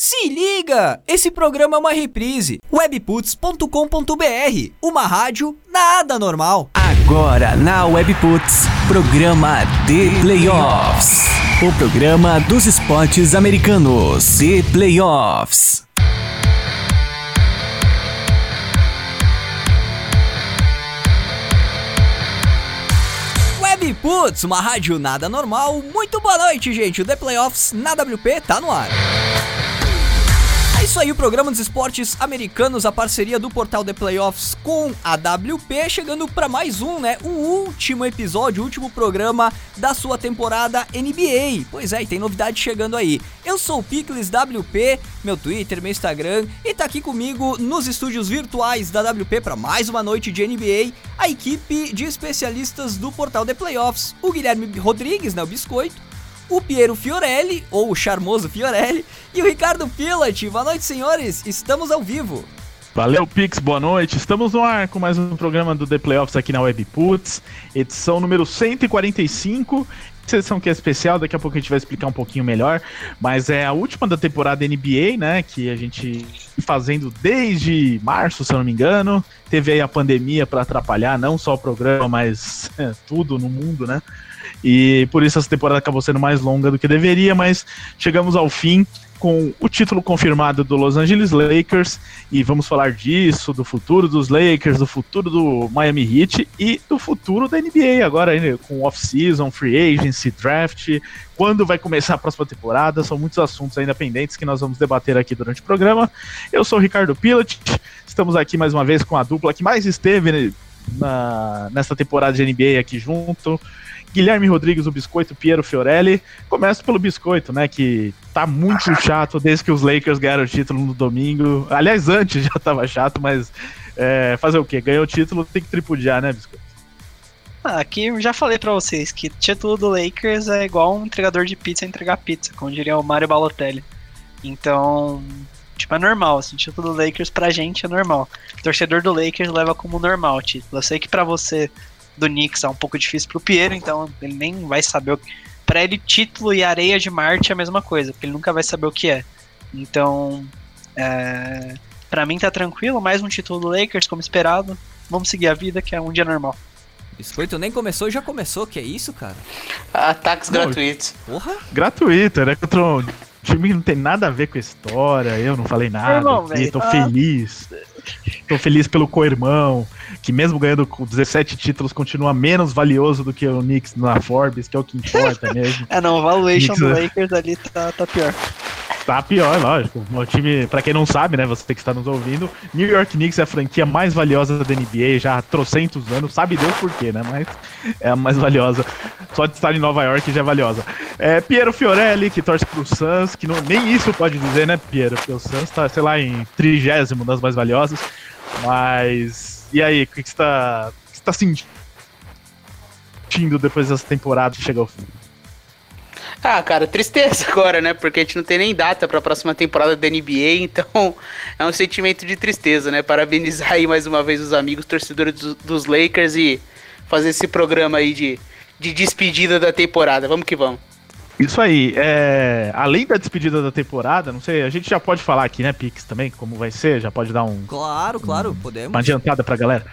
Se liga! Esse programa é uma reprise. webputs.com.br, uma rádio nada normal. Agora na Webputs, programa The Playoffs. O programa dos esportes americanos. The Playoffs. Webputs, uma rádio nada normal. Muito boa noite, gente. O The Playoffs na WP tá no ar. Isso aí, o programa dos esportes americanos, a parceria do portal The Playoffs com a WP, chegando para mais um, né? O último episódio, o último programa da sua temporada NBA. Pois é, e tem novidade chegando aí. Eu sou o Picles WP, meu Twitter, meu Instagram, e tá aqui comigo nos estúdios virtuais da WP para mais uma noite de NBA, a equipe de especialistas do portal The Playoffs, o Guilherme Rodrigues, né? O Biscoito o Piero Fiorelli, ou o charmoso Fiorelli, e o Ricardo Pilat. Boa noite, senhores, estamos ao vivo. Valeu, Pix, boa noite. Estamos no ar com mais um programa do The Playoffs aqui na Webputs, edição número 145. Sessão que é especial, daqui a pouco a gente vai explicar um pouquinho melhor, mas é a última da temporada NBA, né? Que a gente fazendo desde março, se eu não me engano. Teve aí a pandemia para atrapalhar não só o programa, mas é, tudo no mundo, né? E por isso essa temporada acabou sendo mais longa do que deveria, mas chegamos ao fim com o título confirmado do Los Angeles Lakers e vamos falar disso, do futuro dos Lakers, do futuro do Miami Heat e do futuro da NBA agora com off-season, free agency, draft, quando vai começar a próxima temporada, são muitos assuntos ainda pendentes que nós vamos debater aqui durante o programa. Eu sou o Ricardo Pilat, estamos aqui mais uma vez com a dupla que mais esteve na, nesta temporada de NBA aqui junto. Guilherme Rodrigues, o Biscoito, Piero Fiorelli. Começa pelo Biscoito, né? Que tá muito chato desde que os Lakers ganharam o título no domingo. Aliás, antes já tava chato, mas é, fazer o quê? Ganhou o título, tem que tripudiar, né, Biscoito? Ah, aqui eu já falei para vocês que título do Lakers é igual um entregador de pizza entregar pizza, como diria o Mario Balotelli. Então, tipo, é normal, assim, título do Lakers pra gente é normal. O torcedor do Lakers leva como normal o título. Eu sei que pra você do Knicks é um pouco difícil pro Piero, então ele nem vai saber o que. Pra ele, título e areia de Marte é a mesma coisa, porque ele nunca vai saber o que é. Então, é, para mim tá tranquilo, mais um título do Lakers, como esperado. Vamos seguir a vida, que é um dia normal. Biscoito nem começou e já começou, que é isso, cara? Ataques não, gratuitos. Porra? Gratuito, né? Contra um time que não tem nada a ver com a história, eu não falei nada. Irmão, aqui, tô ah. feliz. Tô feliz pelo co-irmão que mesmo ganhando com 17 títulos, continua menos valioso do que o Knicks na Forbes, que é o que importa mesmo. é, não, o valuation Knicks, do é- Lakers ali tá, tá pior. Tá pior, lógico. O time, para quem não sabe, né, você que está nos ouvindo, New York Knicks é a franquia mais valiosa da NBA já há trocentos anos, sabe Deus por quê, né, mas é a mais valiosa. Só de estar em Nova York já é valiosa. É Piero Fiorelli, que torce pro Suns, que não, nem isso pode dizer, né, Piero, porque o Suns tá, sei lá, em trigésimo das mais valiosas, mas e aí, o que, você tá, que você tá sentindo depois dessa temporada que chega ao fim? Ah, cara, tristeza agora, né? Porque a gente não tem nem data para a próxima temporada da NBA, então é um sentimento de tristeza, né? Parabenizar aí mais uma vez os amigos torcedores dos, dos Lakers e fazer esse programa aí de, de despedida da temporada. Vamos que vamos. Isso aí, é... além da despedida da temporada, não sei, a gente já pode falar aqui, né, Pix, também, como vai ser, já pode dar um. Claro, claro, um, podemos. Uma adiantada pra galera.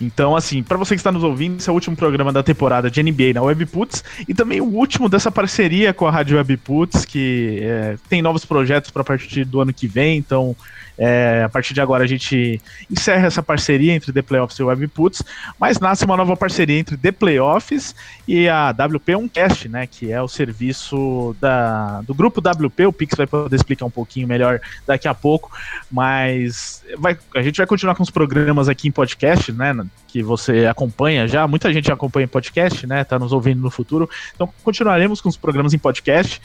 Então, assim, para você que está nos ouvindo, esse é o último programa da temporada de NBA na Webputs e também o último dessa parceria com a Rádio Webputs, que é, tem novos projetos para a partir do ano que vem. Então, é, a partir de agora a gente encerra essa parceria entre The Playoffs e Webputs, mas nasce uma nova parceria entre The Playoffs e a WP Uncast, né, que é o serviço da, do grupo WP. O Pix vai poder explicar um pouquinho melhor daqui a pouco, mas vai, a gente vai continuar com os programas aqui em podcast, né, que você acompanha já. Muita gente acompanha em podcast, né, tá nos ouvindo no futuro. Então continuaremos com os programas em podcast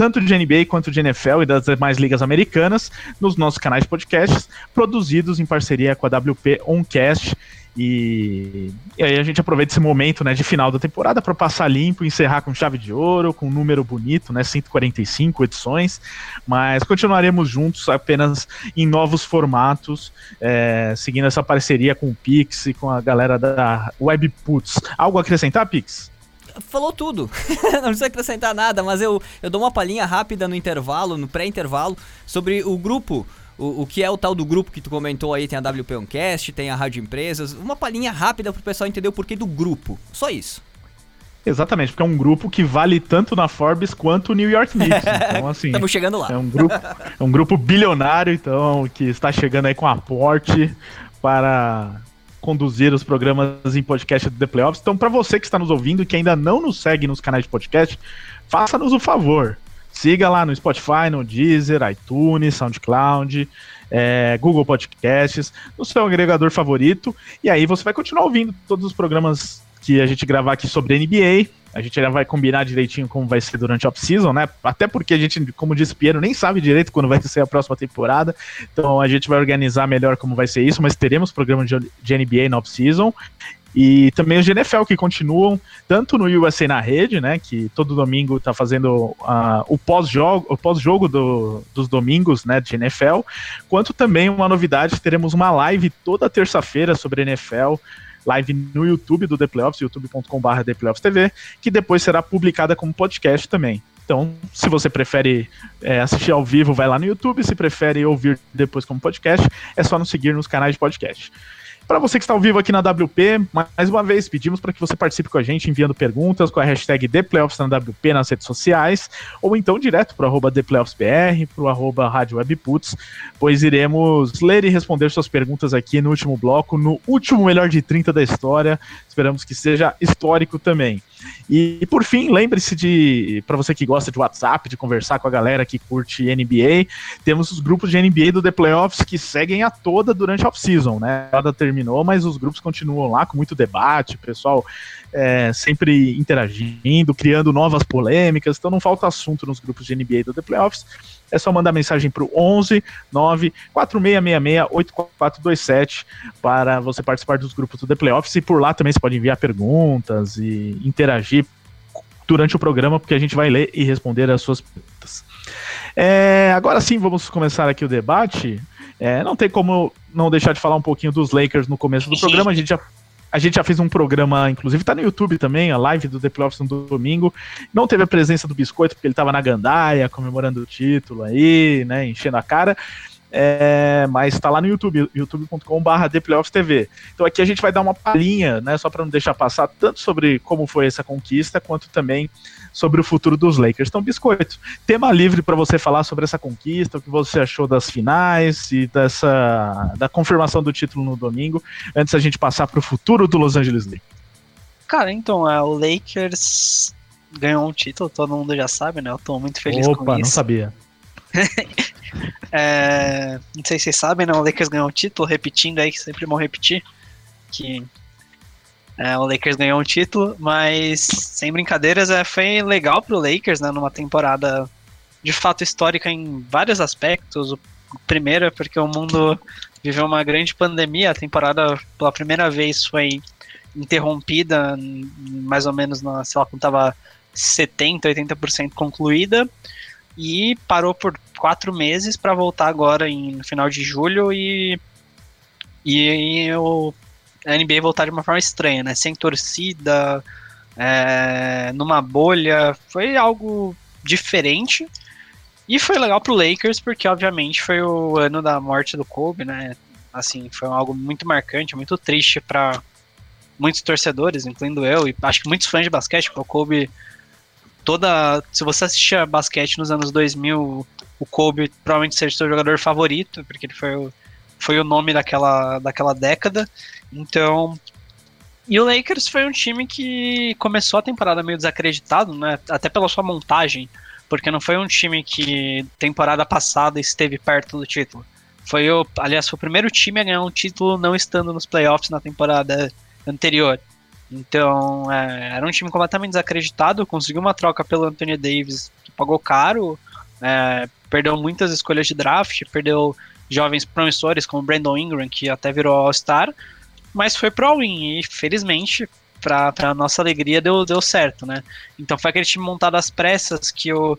tanto de NBA quanto de NFL e das demais ligas americanas, nos nossos canais de podcasts, produzidos em parceria com a WP Oncast. E, e aí a gente aproveita esse momento né, de final da temporada para passar limpo, encerrar com chave de ouro, com um número bonito, né, 145 edições, mas continuaremos juntos apenas em novos formatos, é, seguindo essa parceria com o Pix e com a galera da Webputs. Algo a acrescentar, Pix? Falou tudo. não precisa acrescentar nada, mas eu, eu dou uma palhinha rápida no intervalo, no pré-intervalo, sobre o grupo. O, o que é o tal do grupo que tu comentou aí, tem a WP Oncast, tem a Rádio Empresas. Uma palhinha rápida pro pessoal entender o porquê do grupo. Só isso. Exatamente, porque é um grupo que vale tanto na Forbes quanto o New York Knicks. Então, assim. Estamos chegando lá. É um grupo, é um grupo bilionário, então, que está chegando aí com aporte para conduzir os programas em podcast do The Playoffs. Então, para você que está nos ouvindo e que ainda não nos segue nos canais de podcast, faça-nos o favor. Siga lá no Spotify, no Deezer, iTunes, SoundCloud, é, Google Podcasts, no seu agregador favorito. E aí você vai continuar ouvindo todos os programas que a gente gravar aqui sobre NBA. A gente já vai combinar direitinho como vai ser durante a off-season, né? Até porque a gente, como disse Piero, nem sabe direito quando vai ser a próxima temporada. Então a gente vai organizar melhor como vai ser isso, mas teremos programa de, NBA na off-season. E também os GNFL que continuam, tanto no USA na rede, né? Que todo domingo está fazendo uh, o pós-jogo o pós-jogo do, dos domingos, né? De NFL, quanto também uma novidade, teremos uma live toda terça-feira sobre NFL live no YouTube do The Playoffs, youtube.com.br ThePlayoffsTV, que depois será publicada como podcast também. Então, se você prefere é, assistir ao vivo, vai lá no YouTube. Se prefere ouvir depois como podcast, é só nos seguir nos canais de podcast. Para você que está ao vivo aqui na WP, mais uma vez pedimos para que você participe com a gente enviando perguntas com a hashtag ThePlayoffs na WP nas redes sociais, ou então direto para o ThePlayoffsBR, para o arroba Rádio Webputs, pois iremos ler e responder suas perguntas aqui no último bloco, no último melhor de 30 da história. Esperamos que seja histórico também. E por fim, lembre-se de, para você que gosta de WhatsApp, de conversar com a galera que curte NBA, temos os grupos de NBA do The Playoffs que seguem a toda durante a off-season, né? Nada terminou, mas os grupos continuam lá com muito debate, pessoal é, sempre interagindo, criando novas polêmicas, então não falta assunto nos grupos de NBA do The Playoffs é só mandar mensagem para o 11 9 4666 8427 para você participar dos grupos do The Playoffs e por lá também você pode enviar perguntas e interagir durante o programa, porque a gente vai ler e responder as suas perguntas. É, agora sim, vamos começar aqui o debate. É, não tem como não deixar de falar um pouquinho dos Lakers no começo do programa. A gente já a gente já fez um programa, inclusive tá no YouTube também, a live do The Playoffs no domingo. Não teve a presença do Biscoito, porque ele tava na gandaia, comemorando o título aí, né, enchendo a cara. É, mas está lá no YouTube, youtube.com.br TV. Então aqui a gente vai dar uma palhinha, né, só para não deixar passar tanto sobre como foi essa conquista, quanto também sobre o futuro dos Lakers. Então, Biscoito, tema livre para você falar sobre essa conquista, o que você achou das finais e dessa da confirmação do título no domingo, antes a gente passar para o futuro do Los Angeles Lakers. Cara, então, é, o Lakers ganhou um título, todo mundo já sabe, né? Eu tô muito feliz Opa, com isso. não sabia. é, não sei se vocês sabem, né? O Lakers ganhou um título, repetindo aí, que sempre vão repetir. Que é, o Lakers ganhou um título, mas sem brincadeiras, é, foi legal pro Lakers, né? Numa temporada de fato histórica em vários aspectos. O primeiro é porque o mundo viveu uma grande pandemia, a temporada pela primeira vez foi interrompida, mais ou menos, na, sei lá, quando tava 70%, 80% concluída, e parou por quatro meses para voltar agora em, no final de julho e, e, e o a NBA voltar de uma forma estranha, né? Sem torcida, é, numa bolha. Foi algo diferente. E foi legal pro Lakers, porque obviamente foi o ano da morte do Kobe, né? Assim, foi algo muito marcante, muito triste para muitos torcedores, incluindo eu, e acho que muitos fãs de basquete, porque o Kobe toda, se você assistia basquete nos anos 2000, o Kobe provavelmente seja seu jogador favorito, porque ele foi o, foi o nome daquela, daquela década. Então, e o Lakers foi um time que começou a temporada meio desacreditado, né? Até pela sua montagem, porque não foi um time que temporada passada esteve perto do título. Foi o, aliás, foi o primeiro time a ganhar um título não estando nos playoffs na temporada anterior. Então, é, era um time completamente desacreditado. Conseguiu uma troca pelo Anthony Davis, que pagou caro, é, perdeu muitas escolhas de draft, perdeu jovens promissores como Brandon Ingram, que até virou All-Star mas foi pro all-in e felizmente pra nossa alegria deu, deu certo, né? Então foi aquele time montado às pressas que o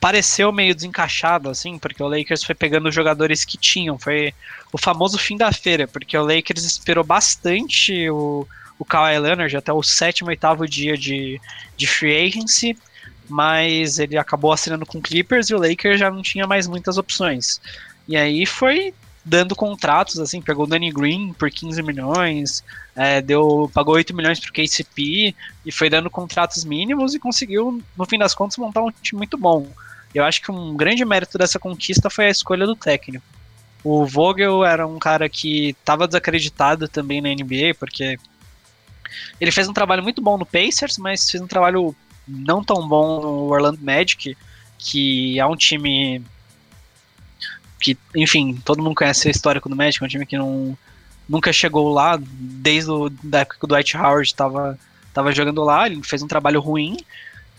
pareceu meio desencaixado, assim, porque o Lakers foi pegando os jogadores que tinham, foi o famoso fim da feira, porque o Lakers esperou bastante o, o o Kawhi Leonard até o sétimo, oitavo dia de, de free agency, mas ele acabou assinando com Clippers e o Lakers já não tinha mais muitas opções. E aí foi dando contratos, assim, pegou o Danny Green por 15 milhões, é, deu, pagou 8 milhões pro KCP e foi dando contratos mínimos e conseguiu, no fim das contas, montar um time muito bom. Eu acho que um grande mérito dessa conquista foi a escolha do técnico. O Vogel era um cara que estava desacreditado também na NBA, porque ele fez um trabalho muito bom no Pacers, mas fez um trabalho não tão bom no Orlando Magic, que é um time que, enfim, todo mundo conhece o histórico do Magic, é um time que não, nunca chegou lá, desde a da época que o Dwight Howard estava tava jogando lá, ele fez um trabalho ruim,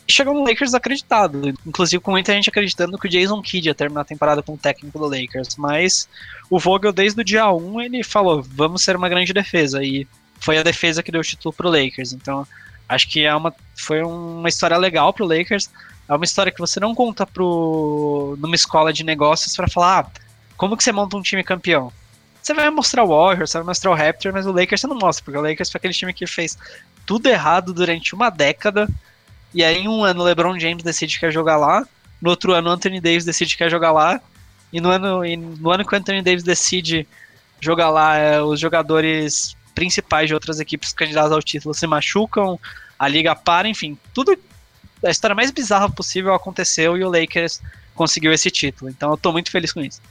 e chegou no Lakers acreditado, inclusive com muita gente acreditando que o Jason Kidd ia terminar a temporada como técnico do Lakers, mas o Vogel desde o dia 1 ele falou, vamos ser uma grande defesa, e foi a defesa que deu o título pro Lakers, então acho que é uma, foi uma história legal pro Lakers, é uma história que você não conta pro, numa escola de negócios para falar, ah, como que você monta um time campeão? Você vai mostrar o Warriors, você vai mostrar o Raptor, mas o Lakers você não mostra, porque o Lakers foi aquele time que fez tudo errado durante uma década, e aí em um ano o LeBron James decide que quer jogar lá, no outro ano o Anthony Davis decide que quer jogar lá, e no ano, e no ano que o Anthony Davis decide jogar lá, é, os jogadores principais de outras equipes candidatas ao título se machucam, a liga para, enfim, tudo a história mais bizarra possível aconteceu e o Lakers conseguiu esse título. Então eu tô muito feliz com isso.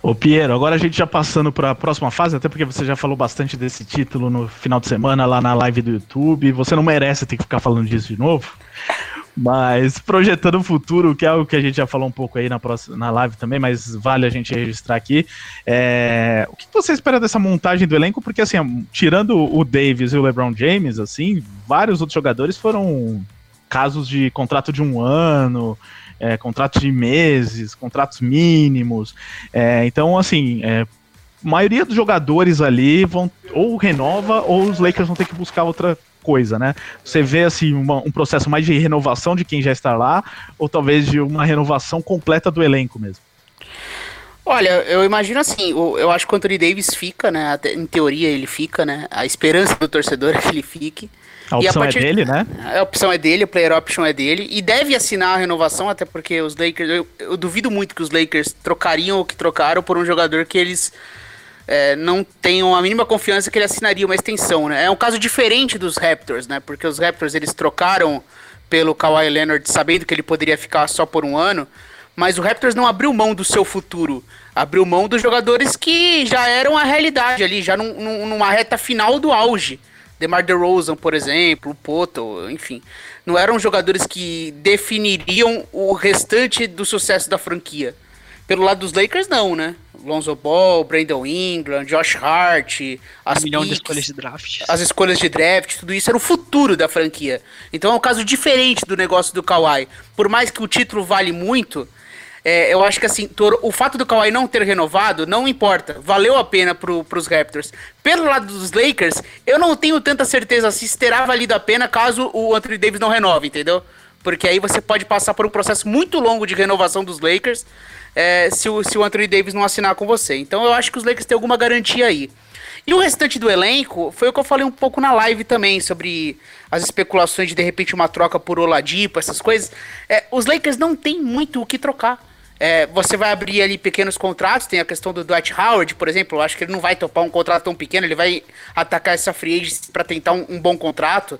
Ô Piero, agora a gente já passando para a próxima fase, até porque você já falou bastante desse título no final de semana lá na live do YouTube. Você não merece ter que ficar falando disso de novo. Mas projetando o futuro, que é algo que a gente já falou um pouco aí na, próxima, na live também, mas vale a gente registrar aqui. É, o que você espera dessa montagem do elenco? Porque, assim, tirando o Davis e o LeBron James, assim, vários outros jogadores foram casos de contrato de um ano, é, contratos de meses, contratos mínimos. É, então, assim, é, a maioria dos jogadores ali vão ou renova ou os Lakers vão ter que buscar outra coisa, né? Você vê assim uma, um processo mais de renovação de quem já está lá ou talvez de uma renovação completa do elenco mesmo. Olha, eu imagino assim, eu acho que o Anthony Davis fica, né? Em teoria ele fica, né? A esperança do torcedor é que ele fique. A opção a é partir... é dele, né? A opção é dele, o player option é dele. E deve assinar a renovação, até porque os Lakers. Eu, eu duvido muito que os Lakers trocariam o que trocaram por um jogador que eles é, não tenham a mínima confiança que ele assinaria uma extensão, né? É um caso diferente dos Raptors, né? Porque os Raptors eles trocaram pelo Kawhi Leonard sabendo que ele poderia ficar só por um ano. Mas o Raptors não abriu mão do seu futuro. Abriu mão dos jogadores que já eram a realidade ali, já num, numa reta final do auge. DeMar DeRozan, por exemplo, o Poto, enfim. Não eram jogadores que definiriam o restante do sucesso da franquia. Pelo lado dos Lakers, não, né? Lonzo Ball, Brandon Ingram, Josh Hart, as um milhão de escolhas de draft. As escolhas de draft, tudo isso era o futuro da franquia. Então é um caso diferente do negócio do Kawhi. Por mais que o título vale muito, é, eu acho que assim, o fato do Kawhi não ter renovado não importa. Valeu a pena pro, pros Raptors. Pelo lado dos Lakers, eu não tenho tanta certeza se terá valido a pena caso o Anthony Davis não renove, entendeu? Porque aí você pode passar por um processo muito longo de renovação dos Lakers é, se, o, se o Anthony Davis não assinar com você. Então eu acho que os Lakers têm alguma garantia aí. E o restante do elenco foi o que eu falei um pouco na live também, sobre as especulações de de repente uma troca por Oladipo, essas coisas. É, os Lakers não tem muito o que trocar. É, você vai abrir ali pequenos contratos, tem a questão do Dwight Howard, por exemplo, eu acho que ele não vai topar um contrato tão pequeno, ele vai atacar essa free agent para tentar um, um, bom contrato,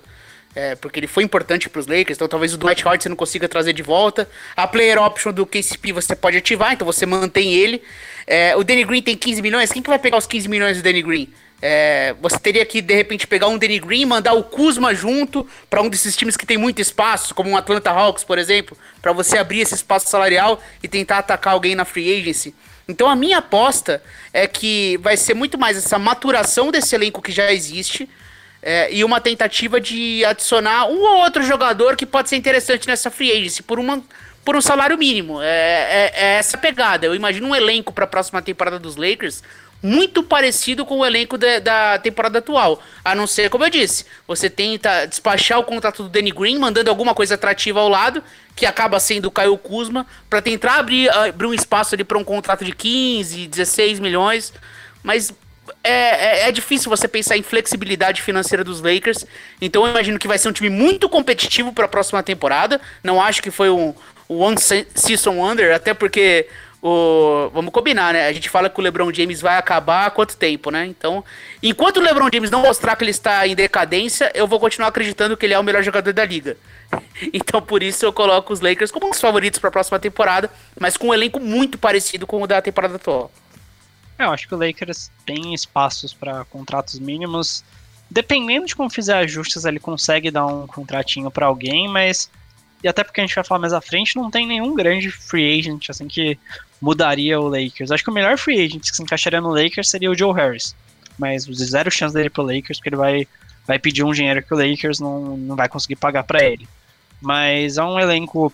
é, porque ele foi importante para os Lakers, então talvez o Dwight Howard você não consiga trazer de volta. A player option do KCP você pode ativar, então você mantém ele. É, o Danny Green tem 15 milhões, quem que vai pegar os 15 milhões do Danny Green? É, você teria que, de repente, pegar um Danny Green, mandar o Kuzma junto para um desses times que tem muito espaço, como o Atlanta Hawks, por exemplo, para você abrir esse espaço salarial e tentar atacar alguém na free agency. Então a minha aposta é que vai ser muito mais essa maturação desse elenco que já existe é, e uma tentativa de adicionar um ou outro jogador que pode ser interessante nessa free agency por, uma, por um salário mínimo. É, é, é essa pegada. Eu imagino um elenco para a próxima temporada dos Lakers muito parecido com o elenco de, da temporada atual. A não ser, como eu disse, você tenta despachar o contrato do Danny Green, mandando alguma coisa atrativa ao lado, que acaba sendo o Caio Kuzma, para tentar abrir, abrir um espaço ali para um contrato de 15, 16 milhões. Mas é, é, é, difícil você pensar em flexibilidade financeira dos Lakers. Então eu imagino que vai ser um time muito competitivo para a próxima temporada. Não acho que foi um, One Season Wonder, até porque o, vamos combinar, né? A gente fala que o LeBron James vai acabar há quanto tempo, né? Então, enquanto o LeBron James não mostrar que ele está em decadência, eu vou continuar acreditando que ele é o melhor jogador da liga. Então, por isso eu coloco os Lakers como um dos favoritos para a próxima temporada, mas com um elenco muito parecido com o da temporada atual. É, eu acho que o Lakers tem espaços para contratos mínimos. Dependendo de como fizer ajustes, ele consegue dar um contratinho para alguém, mas e até porque a gente vai falar mais à frente, não tem nenhum grande free agent assim que mudaria o Lakers. Acho que o melhor free agent que se encaixaria no Lakers seria o Joe Harris. Mas zero chance dele pro Lakers, porque ele vai, vai pedir um dinheiro que o Lakers não, não vai conseguir pagar para ele. Mas é um elenco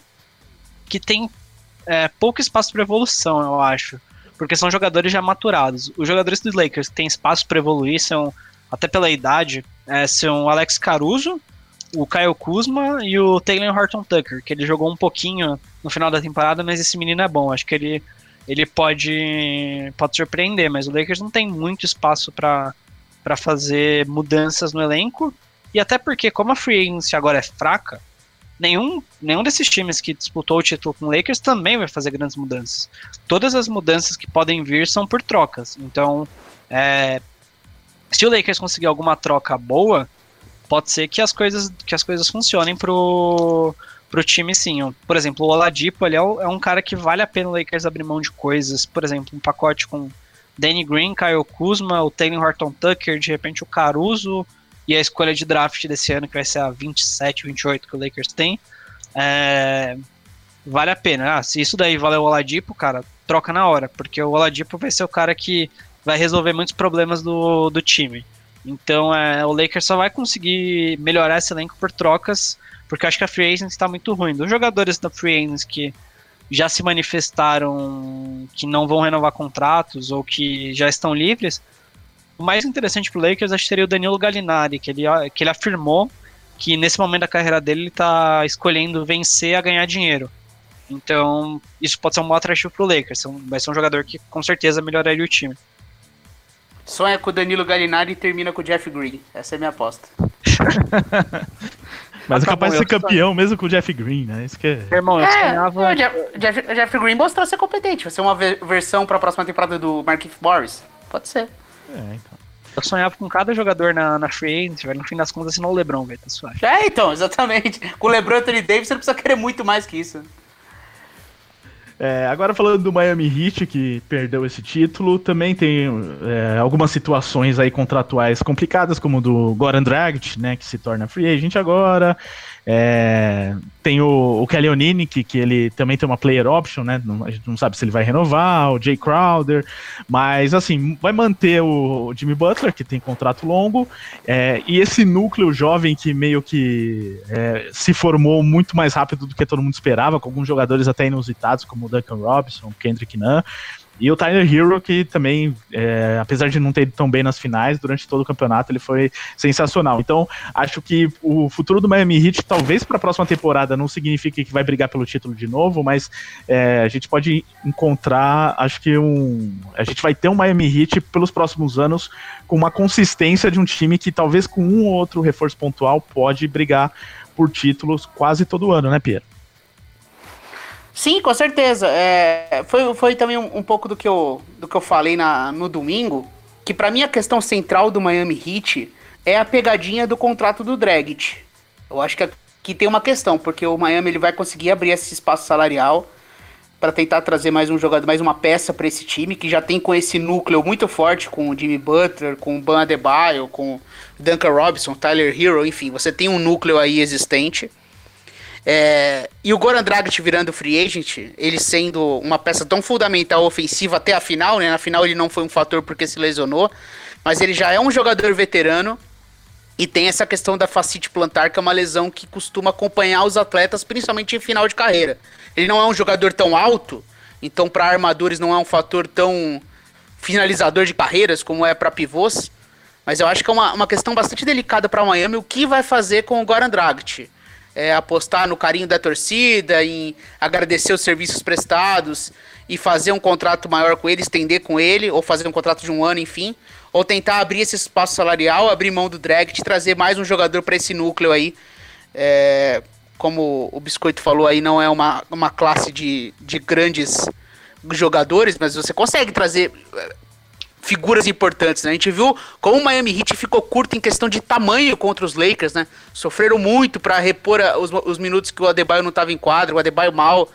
que tem é, pouco espaço para evolução, eu acho. Porque são jogadores já maturados. Os jogadores dos Lakers que têm espaço para evoluir são, até pela idade, é, são Alex Caruso, o Kyle Kuzma e o Taylor Horton Tucker, que ele jogou um pouquinho no final da temporada, mas esse menino é bom. Acho que ele, ele pode, pode surpreender, mas o Lakers não tem muito espaço para fazer mudanças no elenco. E até porque, como a free agency agora é fraca, nenhum, nenhum desses times que disputou o título com o Lakers também vai fazer grandes mudanças. Todas as mudanças que podem vir são por trocas. Então, é, se o Lakers conseguir alguma troca boa, pode ser que as coisas, que as coisas funcionem pro, pro time sim. Por exemplo, o Oladipo ele é, é um cara que vale a pena o Lakers abrir mão de coisas. Por exemplo, um pacote com Danny Green, Kyle Kuzma, o Taylor Horton Tucker, de repente o Caruso e a escolha de draft desse ano, que vai ser a 27, 28 que o Lakers tem. É, vale a pena. Ah, se isso daí valeu o Oladipo, cara, troca na hora, porque o Oladipo vai ser o cara que vai resolver muitos problemas do, do time. Então é, o Lakers só vai conseguir melhorar esse elenco por trocas, porque acho que a free agency está muito ruim. Dos jogadores da free agency que já se manifestaram que não vão renovar contratos ou que já estão livres, o mais interessante para o Lakers acho que seria o Danilo Gallinari, que ele, que ele afirmou que nesse momento da carreira dele ele está escolhendo vencer a ganhar dinheiro. Então, isso pode ser um bom atrativo para o Lakers. Vai ser um jogador que com certeza melhoraria o time. Sonha com o Danilo Gallinari e termina com o Jeff Green. Essa é a minha aposta. Mas é capaz de ser campeão sonho. mesmo com o Jeff Green, né? Isso que é. Irmão, eu é, sonhava. O Jeff, Jeff, Jeff, Green mostrou ser competente. Vai ser uma versão para a próxima temporada do Marquinhos Morris. Pode ser. É, então. Eu sonhava com cada jogador na, na free agency, No fim das contas, assinou o LeBron, velho. Tá suave. É, então, exatamente. Com o LeBron e Anthony Davis, você não precisa querer muito mais que isso. É, agora falando do Miami Heat, que perdeu esse título, também tem é, algumas situações aí contratuais complicadas, como do Goran Dragic, né, que se torna free agent agora. É, tem o, o Kelly Olynyk, que ele também tem uma player option, né? Não, a gente não sabe se ele vai renovar, o Jay Crowder, mas assim, vai manter o, Jimmy Butler, que tem contrato longo, é, e esse núcleo jovem que meio que é, se formou muito mais rápido do que todo mundo esperava, com alguns jogadores até inusitados, como o Duncan Robinson, Kendrick Nunn. E o Tyler Hero, que também, é, apesar de não ter ido tão bem nas finais, durante todo o campeonato ele foi sensacional. Então, acho que o futuro do Miami Heat, talvez para a próxima temporada, não signifique que vai brigar pelo título de novo, mas é, a gente pode encontrar, acho que um. A gente vai ter um Miami Heat pelos próximos anos com uma consistência de um time que talvez com um ou outro reforço pontual pode brigar por títulos quase todo ano, né, Pierre? Sim, com certeza. É, foi, foi também um, um, pouco do que eu, do que eu falei na, no domingo, que para mim a questão central do Miami Heat é a pegadinha do contrato do Dragic. Eu acho que aqui tem uma questão, porque o Miami ele vai conseguir abrir esse espaço salarial para tentar trazer mais um jogador, mais uma peça para esse time que já tem com esse núcleo muito forte com o Jimmy Butler, com o Ban Adebayo, com Duncan Robinson, Tyler Hero, enfim, você tem um núcleo aí existente. É, e o Goran Dragic virando free agent, ele sendo uma peça tão fundamental ofensiva até a final, né? Na final ele não foi um fator porque se lesionou, mas ele já é um jogador veterano e tem essa questão da facite plantar, que é uma lesão que costuma acompanhar os atletas, principalmente em final de carreira. Ele não é um jogador tão alto, então para armadores não é um fator tão finalizador de carreiras como é para pivôs. Mas eu acho que é uma, uma questão bastante delicada para Miami o que vai fazer com o Goran Dragic. É, apostar no carinho da torcida, em agradecer os serviços prestados e fazer um contrato maior com ele, estender com ele, ou fazer um contrato de um ano, enfim. Ou tentar abrir esse espaço salarial, abrir mão do drag, trazer mais um jogador para esse núcleo aí. É, como o Biscoito falou aí, não é uma, uma classe de, de grandes jogadores, mas você consegue trazer figuras importantes, né? A gente viu como o Miami Heat ficou curto em questão de tamanho contra os Lakers, né? Sofreram muito para repor os, os, minutos que o Adebayo não estava em quadro, o Adebayo mal.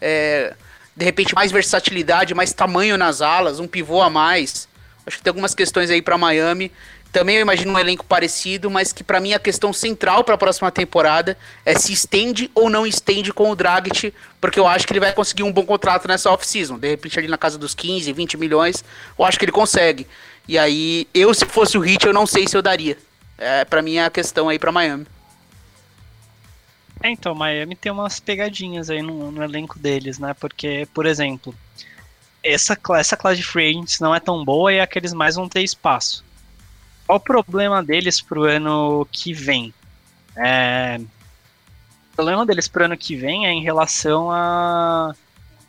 É, de repente, mais versatilidade, mais tamanho nas alas, um pivô a mais. Acho que tem algumas questões aí para Miami também eu imagino um elenco parecido, mas que para mim a questão central para a próxima temporada é se estende ou não estende com o Dragic, porque eu acho que ele vai conseguir um bom contrato nessa off-season. De repente ali na casa dos 15, 20 milhões, eu acho que ele consegue. E aí, eu se fosse o Hit, eu não sei se eu daria. É, para mim é a questão aí para Miami. É, então, Miami tem umas pegadinhas aí no, no elenco deles, né? Porque, por exemplo, essa, essa classe de free agents não é tão boa e aqueles mais vão ter espaço. Qual o problema deles pro ano que vem? É... O problema deles pro ano que vem é em relação a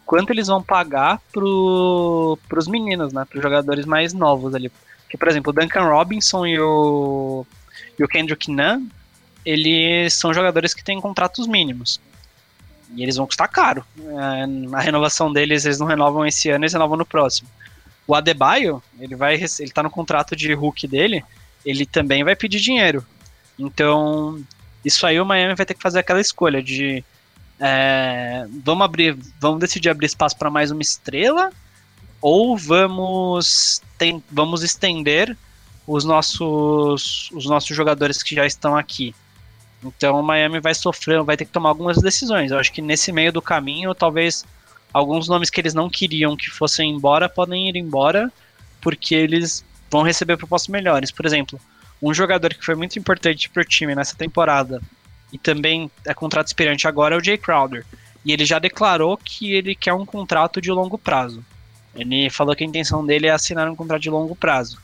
quanto eles vão pagar pro, pros meninos, né? Pros jogadores mais novos ali. Porque, por exemplo, o Duncan Robinson e o, e o Kendrick Nunn, eles são jogadores que têm contratos mínimos. E eles vão custar caro. É, a renovação deles, eles não renovam esse ano, eles renovam no próximo. O Adebayo, ele vai ele tá no contrato de Hulk dele, ele também vai pedir dinheiro. Então, isso aí o Miami vai ter que fazer aquela escolha de é, vamos abrir, vamos decidir abrir espaço para mais uma estrela ou vamos tem, vamos estender os nossos os nossos jogadores que já estão aqui. Então o Miami vai sofrer, vai ter que tomar algumas decisões. Eu acho que nesse meio do caminho, talvez alguns nomes que eles não queriam que fossem embora podem ir embora porque eles vão receber propostas melhores. Por exemplo, um jogador que foi muito importante para o time nessa temporada e também é contrato expirante agora é o Jay Crowder. E ele já declarou que ele quer um contrato de longo prazo. Ele falou que a intenção dele é assinar um contrato de longo prazo.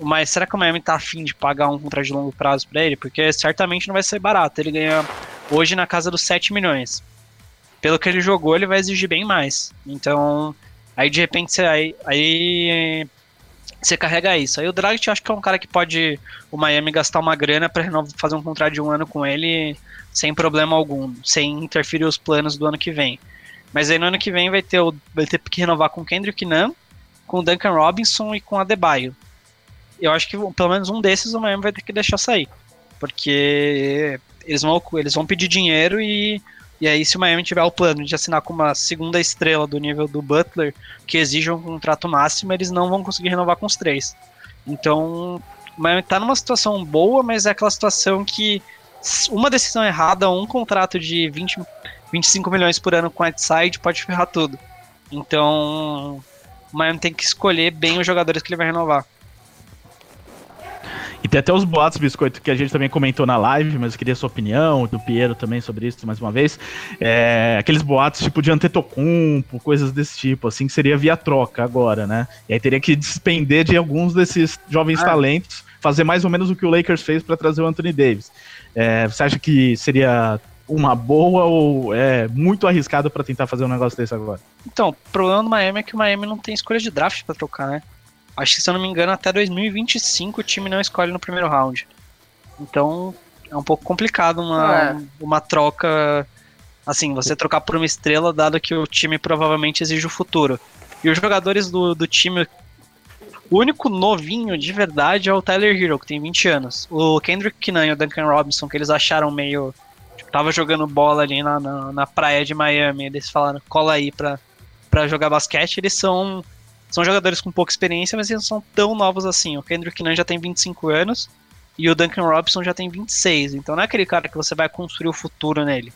Mas será que o Miami tá afim de pagar um contrato de longo prazo para ele? Porque certamente não vai ser barato. Ele ganha hoje na casa dos 7 milhões pelo que ele jogou, ele vai exigir bem mais. Então, aí de repente você aí, aí você carrega isso. Aí o Dragic acho que é um cara que pode o Miami gastar uma grana para fazer um contrato de um ano com ele sem problema algum, sem interferir os planos do ano que vem. Mas aí no ano que vem vai ter, o, vai ter que renovar com Kendrick Nunn, com Duncan Robinson e com Adebayo. Eu acho que pelo menos um desses o Miami vai ter que deixar sair. Porque eles vão, eles vão pedir dinheiro e e aí, se o Miami tiver o plano de assinar com uma segunda estrela do nível do Butler, que exige um contrato máximo, eles não vão conseguir renovar com os três. Então, o Miami tá numa situação boa, mas é aquela situação que uma decisão errada, um contrato de 20, 25 milhões por ano com Whiteside pode ferrar tudo. Então, o Miami tem que escolher bem os jogadores que ele vai renovar. E tem até os boatos, Biscoito, que a gente também comentou na live, mas eu queria a sua opinião, do Piero também sobre isso mais uma vez. É, aqueles boatos tipo de Antetokounmpo, coisas desse tipo, assim, que seria via troca agora, né? E aí teria que despender de alguns desses jovens ah. talentos, fazer mais ou menos o que o Lakers fez para trazer o Anthony Davis. É, você acha que seria uma boa ou é muito arriscado para tentar fazer um negócio desse agora? Então, o problema do Miami é que o Miami não tem escolha de draft para trocar, né? Acho que, se eu não me engano, até 2025 o time não escolhe no primeiro round. Então, é um pouco complicado uma, é. uma troca. Assim, você trocar por uma estrela, dado que o time provavelmente exige o futuro. E os jogadores do, do time. O único novinho de verdade é o Tyler Hero, que tem 20 anos. O Kendrick Nunn e o Duncan Robinson, que eles acharam meio. Tipo, tava jogando bola ali na, na, na praia de Miami. Eles falaram, cola aí pra, pra jogar basquete. Eles são são jogadores com pouca experiência, mas eles não são tão novos assim. O Kendrick Nunn já tem 25 anos e o Duncan Robinson já tem 26. Então não é aquele cara que você vai construir o futuro nele.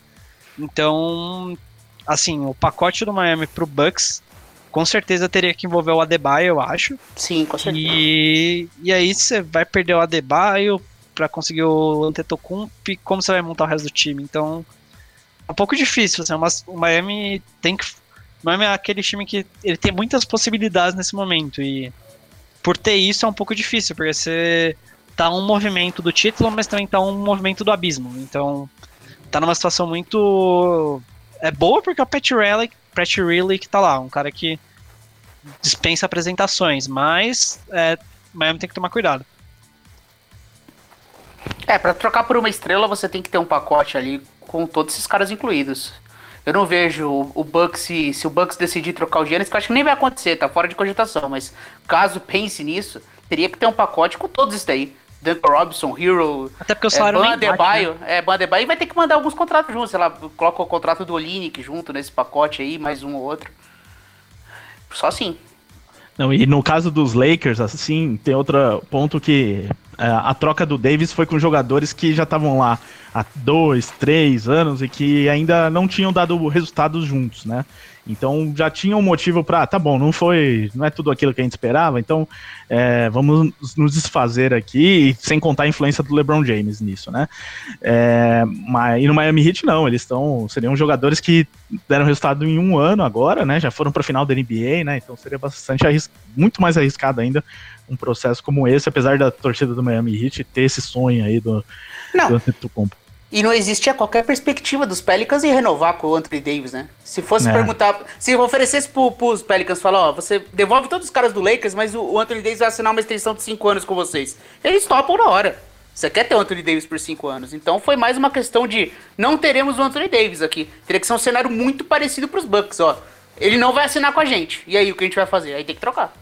Então, assim, o pacote do Miami pro Bucks com certeza teria que envolver o Adebayo, eu acho. Sim, com certeza. E, e aí você vai perder o Adebayo para conseguir o Antetokounmpo e como você vai montar o resto do time. Então, é um pouco difícil, assim, mas o Miami tem que Miami é aquele time que ele tem muitas possibilidades nesse momento e por ter isso é um pouco difícil, porque você tá um movimento do título, mas também tá um movimento do abismo. Então, tá numa situação muito. É boa porque é o Pat Riley, Pat Riley que tá lá, um cara que dispensa apresentações, mas é, Miami tem que tomar cuidado. É, pra trocar por uma estrela você tem que ter um pacote ali com todos esses caras incluídos. Eu não vejo o, o Bucks, se, se o Bucks decidir trocar o Giannis, que eu acho que nem vai acontecer, tá fora de cogitação, mas caso pense nisso, teria que ter um pacote com todos isso daí. Duncan Robinson, Hero, Até porque o salário é, bate, Bandebaio, né? é, Bandebaio, e vai ter que mandar alguns contratos juntos, sei lá, coloca o contrato do Olinick junto nesse pacote aí, mais um ou outro. Só assim. Não, e no caso dos Lakers, assim, tem outro ponto que é, a troca do Davis foi com jogadores que já estavam lá há dois, três anos e que ainda não tinham dado resultados juntos, né? Então já tinha um motivo para, tá bom, não foi, não é tudo aquilo que a gente esperava, então é, vamos nos desfazer aqui, sem contar a influência do LeBron James nisso, né? É, mas, e no Miami Heat não, eles estão, seriam jogadores que deram resultado em um ano agora, né? Já foram para final da NBA, né? Então seria bastante muito mais arriscado ainda um processo como esse, apesar da torcida do Miami Heat ter esse sonho aí do, Não. do Antetokounmpo. E não existia qualquer perspectiva dos Pelicans em renovar com o Anthony Davis, né? Se fosse É. perguntar, se oferecesse pro, pros Pelicans, falar, ó, você devolve todos os caras do Lakers, mas o, o Anthony Davis vai assinar uma extensão de 5 anos com vocês. Eles topam na hora. Você quer ter o Anthony Davis por 5 anos. Então foi mais uma questão de não teremos o Anthony Davis aqui. Teria que ser um cenário muito parecido pros Bucks, ó. Ele não vai assinar com a gente. E aí, o que a gente vai fazer? Aí tem que trocar.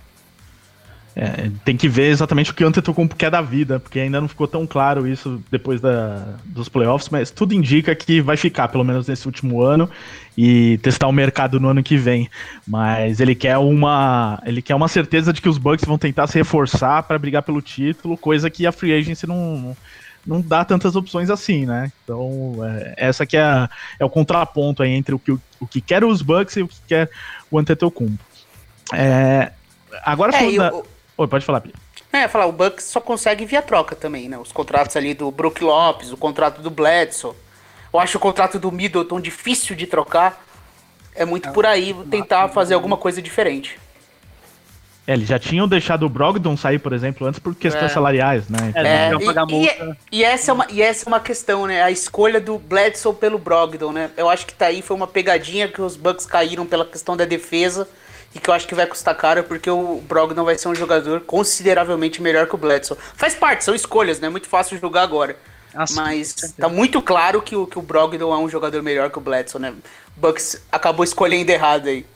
É, tem que ver exatamente o que o Antetokounmpo quer da vida, porque ainda não ficou tão claro isso depois da, dos playoffs, mas tudo indica que vai ficar, pelo menos nesse último ano, e testar o mercado no ano que vem. Mas ele quer uma, ele quer uma certeza de que os Bucks vão tentar se reforçar para brigar pelo título, coisa que a free agency não não dá tantas opções assim, né? Então, é, essa que é, a- é o contraponto aí entre o que, o que quer os Bucks e o que quer o Antetokounmpo. É, agora É, falando o- Oi, pode falar, Pia. É, falar, o Bucks só consegue via troca também, né? Os contratos ali do Brook Lopes, o contrato do Bledsoe. Eu acho o contrato do Middleton difícil de trocar. É muito por aí tentar fazer alguma coisa diferente. É, eles já tinham deixado o Brogdon sair, por exemplo, antes por questões É. salariais, né? Então, É, É, e, pagar e- e essa é uma, e essa é uma questão, né? A escolha do Bledsoe pelo Brogdon, né? Eu acho que tá aí, foi uma pegadinha que os Bucks caíram pela questão da defesa e que eu acho que vai custar caro porque o Brogdon vai ser um jogador consideravelmente melhor que o Bledsoe. Faz parte, são escolhas, né? Muito fácil julgar agora. Ah, sim, Mas tá muito claro que o, que o Brogdon é um jogador melhor que o Bledsoe, né? O Bucks acabou escolhendo errado aí.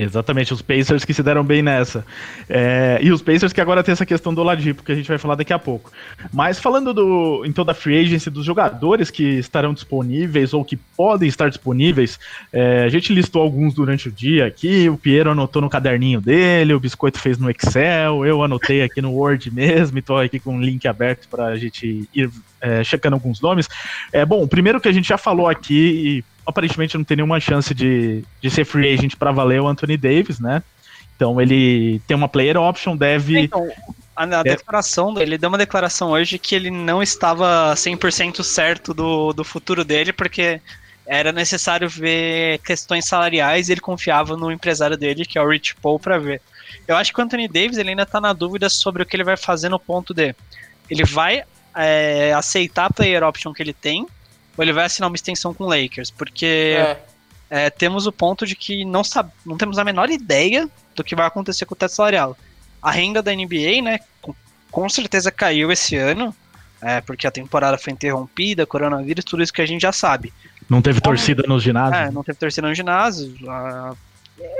Exatamente, os Pacers que se deram bem nessa. É, e os Pacers que agora tem essa questão do Oladipo, que a gente vai falar daqui a pouco. Mas falando do, então da free agency, dos jogadores que estarão disponíveis ou que podem estar disponíveis, é, a gente listou alguns durante o dia aqui, o Piero anotou no caderninho dele, o Biscoito fez no Excel, eu anotei aqui no Word mesmo, e tô aqui com o link aberto para a gente ir é, checando alguns nomes. É, bom, primeiro que a gente já falou aqui, e aparentemente não tem nenhuma chance de, de ser free agent para valer o Anthony Davis, né? Então ele tem uma player option, deve. Então, a, a declaração, ele deu uma declaração hoje que ele não estava 100% certo do, do futuro dele, porque era necessário ver questões salariais e ele confiava no empresário dele, que é o Rich Paul, para ver. Eu acho que o Anthony Davis ele ainda tá na dúvida sobre o que ele vai fazer no ponto D. Ele vai é, aceitar a player option que ele tem, ou ele vai assinar uma extensão com o Lakers, porque É. é, temos o ponto de que não, sab- não temos a menor ideia do que vai acontecer com o teto salarial. A renda da NBA, né, com, com certeza caiu esse ano, é, porque a temporada foi interrompida, coronavírus, tudo isso que a gente já sabe. Não teve torcida nos ginásios. É, não teve torcida no ginásio. a-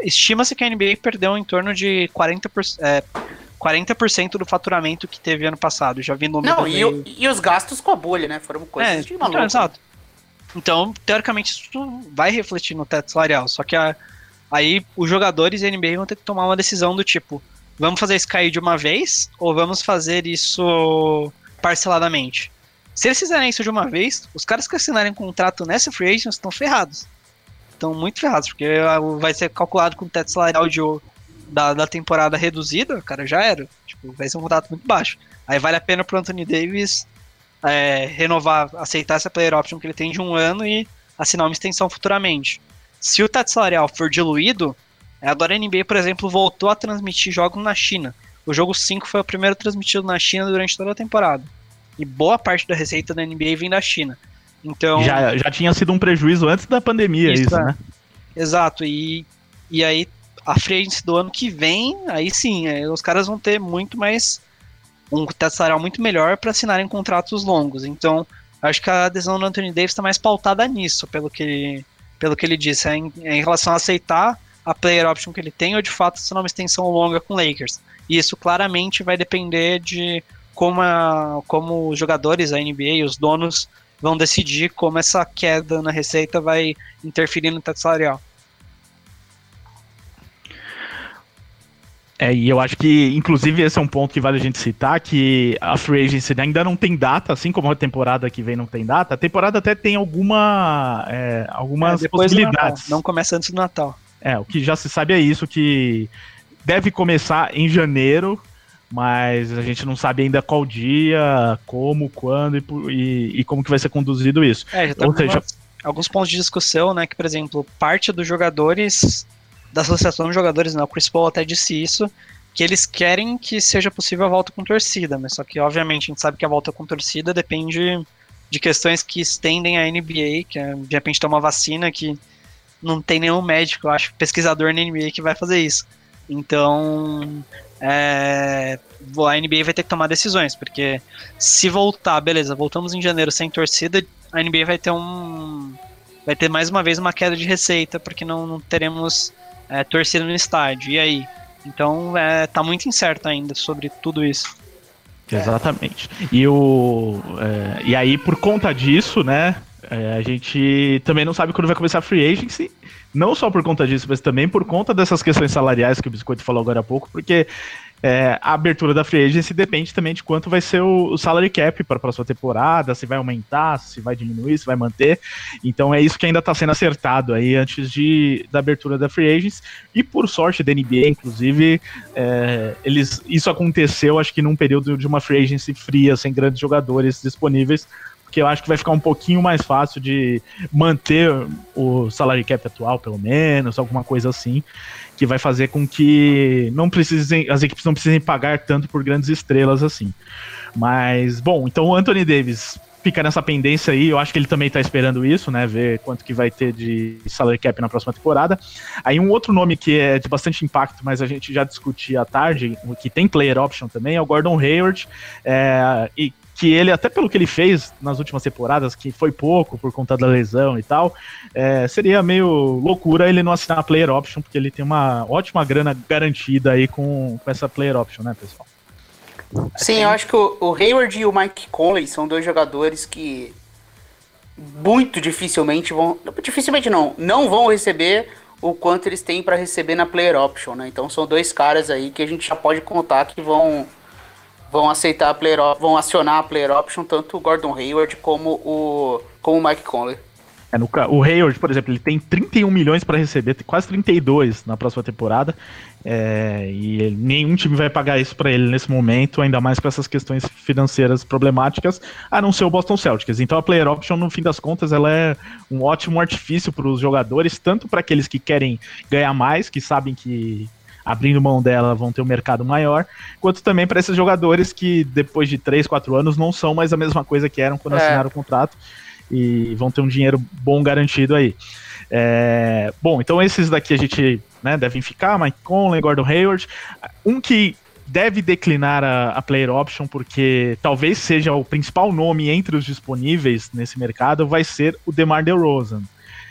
Estima-se que a NBA perdeu em torno de 40%, é, 40% do faturamento que teve ano passado. Já vi números Não, e, aí- o- e os gastos com a bolha, né? Foram coisas é, de então, maluco. exato. Então, teoricamente, isso vai refletir no teto salarial. Só que a- aí os jogadores da NBA vão ter que tomar uma decisão do tipo: vamos fazer isso cair de uma vez ou vamos fazer isso parceladamente? Se eles fizerem isso de uma vez, os caras que assinarem contrato nessa free agent estão ferrados. Estão muito ferrados, porque vai ser calculado com o teto salarial de, da, da temporada reduzida, cara, já era. Tipo, vai ser um contrato muito baixo. Aí vale a pena pro Anthony Davis é, renovar, aceitar essa player option que ele tem de um ano e assinar uma extensão futuramente. Se o teto salarial for diluído, é, agora a NBA, por exemplo, voltou a transmitir jogos na China. O jogo 5 foi o primeiro transmitido na China durante toda a temporada. E boa parte da receita da NBA vem da China. Então, Já, já tinha sido um prejuízo antes da pandemia, isso, Isso, é. né? exato. E, e aí, a agency do ano que vem, aí sim, aí os caras vão ter muito mais. Um teto salarial muito melhor para assinarem contratos longos. Então, acho que a adesão do Anthony Davis está mais pautada nisso, pelo que pelo que ele disse, é em, é em relação a aceitar a player option que ele tem ou de fato assinar uma extensão longa com Lakers. E isso claramente vai depender de como, a, como os jogadores, a NBA e os donos vão decidir como essa queda na receita vai interferir no teto salarial. É, e eu acho que, inclusive, esse é um ponto que vale a gente citar, que a Free Agency ainda não tem data, assim como a temporada que vem não tem data, a temporada até tem alguma, é, algumas É, possibilidades. não começa antes do Natal. É, o que já se sabe é isso, que deve começar em janeiro, mas a gente não sabe ainda qual dia, como, quando e, e- e como que vai ser conduzido isso. É, já tem Ou seja- alguns pontos de discussão, né? Que, por exemplo, parte dos jogadores, da Associação de Jogadores, né, o Chris Paul até disse isso, que eles querem que seja possível a volta com torcida, mas só que, obviamente, a gente sabe que a volta com torcida depende de questões que estendem a NBA, que é, de repente tem uma vacina que não tem nenhum médico, eu acho, pesquisador na NBA que vai fazer isso. Então, é, a NBA vai ter que tomar decisões, porque se voltar, beleza, voltamos em janeiro sem torcida, a NBA vai ter um. Vai ter mais uma vez uma queda de receita, porque não, não teremos é, torcida no estádio. E aí? Então é, tá muito incerto ainda sobre tudo isso. Exatamente. E, o, é, e aí, por conta disso, né, é, a gente também não sabe quando vai começar a free agency, não só por conta disso, mas também por conta dessas questões salariais que o Biscoito falou agora há pouco, porque é, a abertura da free agency depende também de quanto vai ser o, o salary cap para a próxima temporada, se vai aumentar, se vai diminuir, se vai manter. Então é isso que ainda está sendo acertado aí antes de, da abertura da free agency. E por sorte da NBA, inclusive, é, eles, isso aconteceu, acho que num período de uma free agency fria, sem grandes jogadores disponíveis, porque eu acho que vai ficar um pouquinho mais fácil de manter o salary cap atual, pelo menos, alguma coisa assim, que vai fazer com que não precisem, as equipes não precisem pagar tanto por grandes estrelas assim. Mas, bom, então o Anthony Davis fica nessa pendência aí, eu acho que ele também tá esperando isso, né, ver quanto que vai ter de salary cap na próxima temporada. Aí um outro nome que é de bastante impacto, mas a gente já discutia à tarde, que tem player option também, é o Gordon Hayward, é, e que ele, até pelo que ele fez nas últimas temporadas, que foi pouco por conta da lesão e tal, é, seria meio loucura ele não assinar a player option, porque ele tem uma ótima grana garantida aí com, com essa player option, né, pessoal? Sim, eu acho que o, o Hayward e o Mike Conley são dois jogadores que muito dificilmente vão. Dificilmente não, não vão receber o quanto eles têm para receber na player option, né? Então são dois caras aí que a gente já pode contar que vão vão aceitar a player op- vão acionar a player option tanto o Gordon Hayward como o como o Mike Conley. É, no o Hayward, por exemplo, ele tem 31 milhões para receber, quase 32 na próxima temporada. é, e nenhum time vai pagar isso para ele nesse momento, ainda mais com essas questões financeiras problemáticas, a não ser o Boston Celtics. Então a player option, no fim das contas, ela é um ótimo artifício para os jogadores, tanto para aqueles que querem ganhar mais, que sabem que abrindo mão dela vão ter um mercado maior, quanto também para esses jogadores que depois de 3, 4 anos não são mais a mesma coisa que eram quando É. assinaram o contrato e vão ter um dinheiro bom garantido aí. É, bom, então esses daqui a gente né, devem ficar, Mike Conley, Gordon Hayward. Um que deve declinar a, a player option, porque talvez seja o principal nome entre os disponíveis nesse mercado, vai ser o DeMar DeRozan.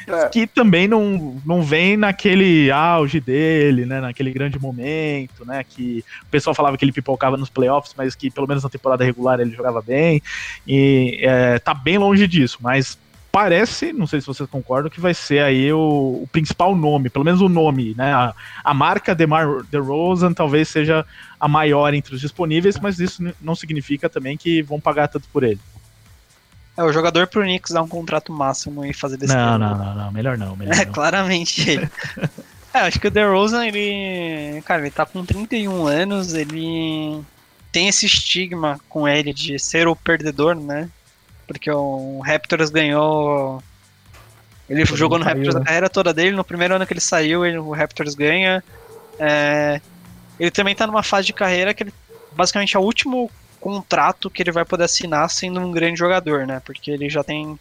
É. Que também não, não vem naquele auge dele, né? Naquele grande momento, né? Que o pessoal falava que ele pipocava nos playoffs, mas que pelo menos na temporada regular ele jogava bem. E é, tá bem longe disso, mas parece, não sei se vocês concordam, que vai ser aí o, o principal nome, pelo menos o nome, né? A, a marca DeMar DeRozan talvez seja a maior entre os disponíveis, mas isso não significa também que vão pagar tanto por ele. É, o jogador pro Knicks dar um contrato máximo e fazer desse Não, não, não, não, melhor não, melhor É, não. claramente ele. É, acho que o DeRozan, ele. Cara, ele tá com 31 anos, ele tem esse estigma com ele de ser o perdedor, né? Porque o Raptors ganhou. Ele jogou no saiu, Raptors né? a carreira toda dele, no primeiro ano que ele saiu, ele- o Raptors ganha. É, ele também tá numa fase de carreira que ele basicamente é o último contrato que ele vai poder assinar sendo um grande jogador, né? Porque ele já tem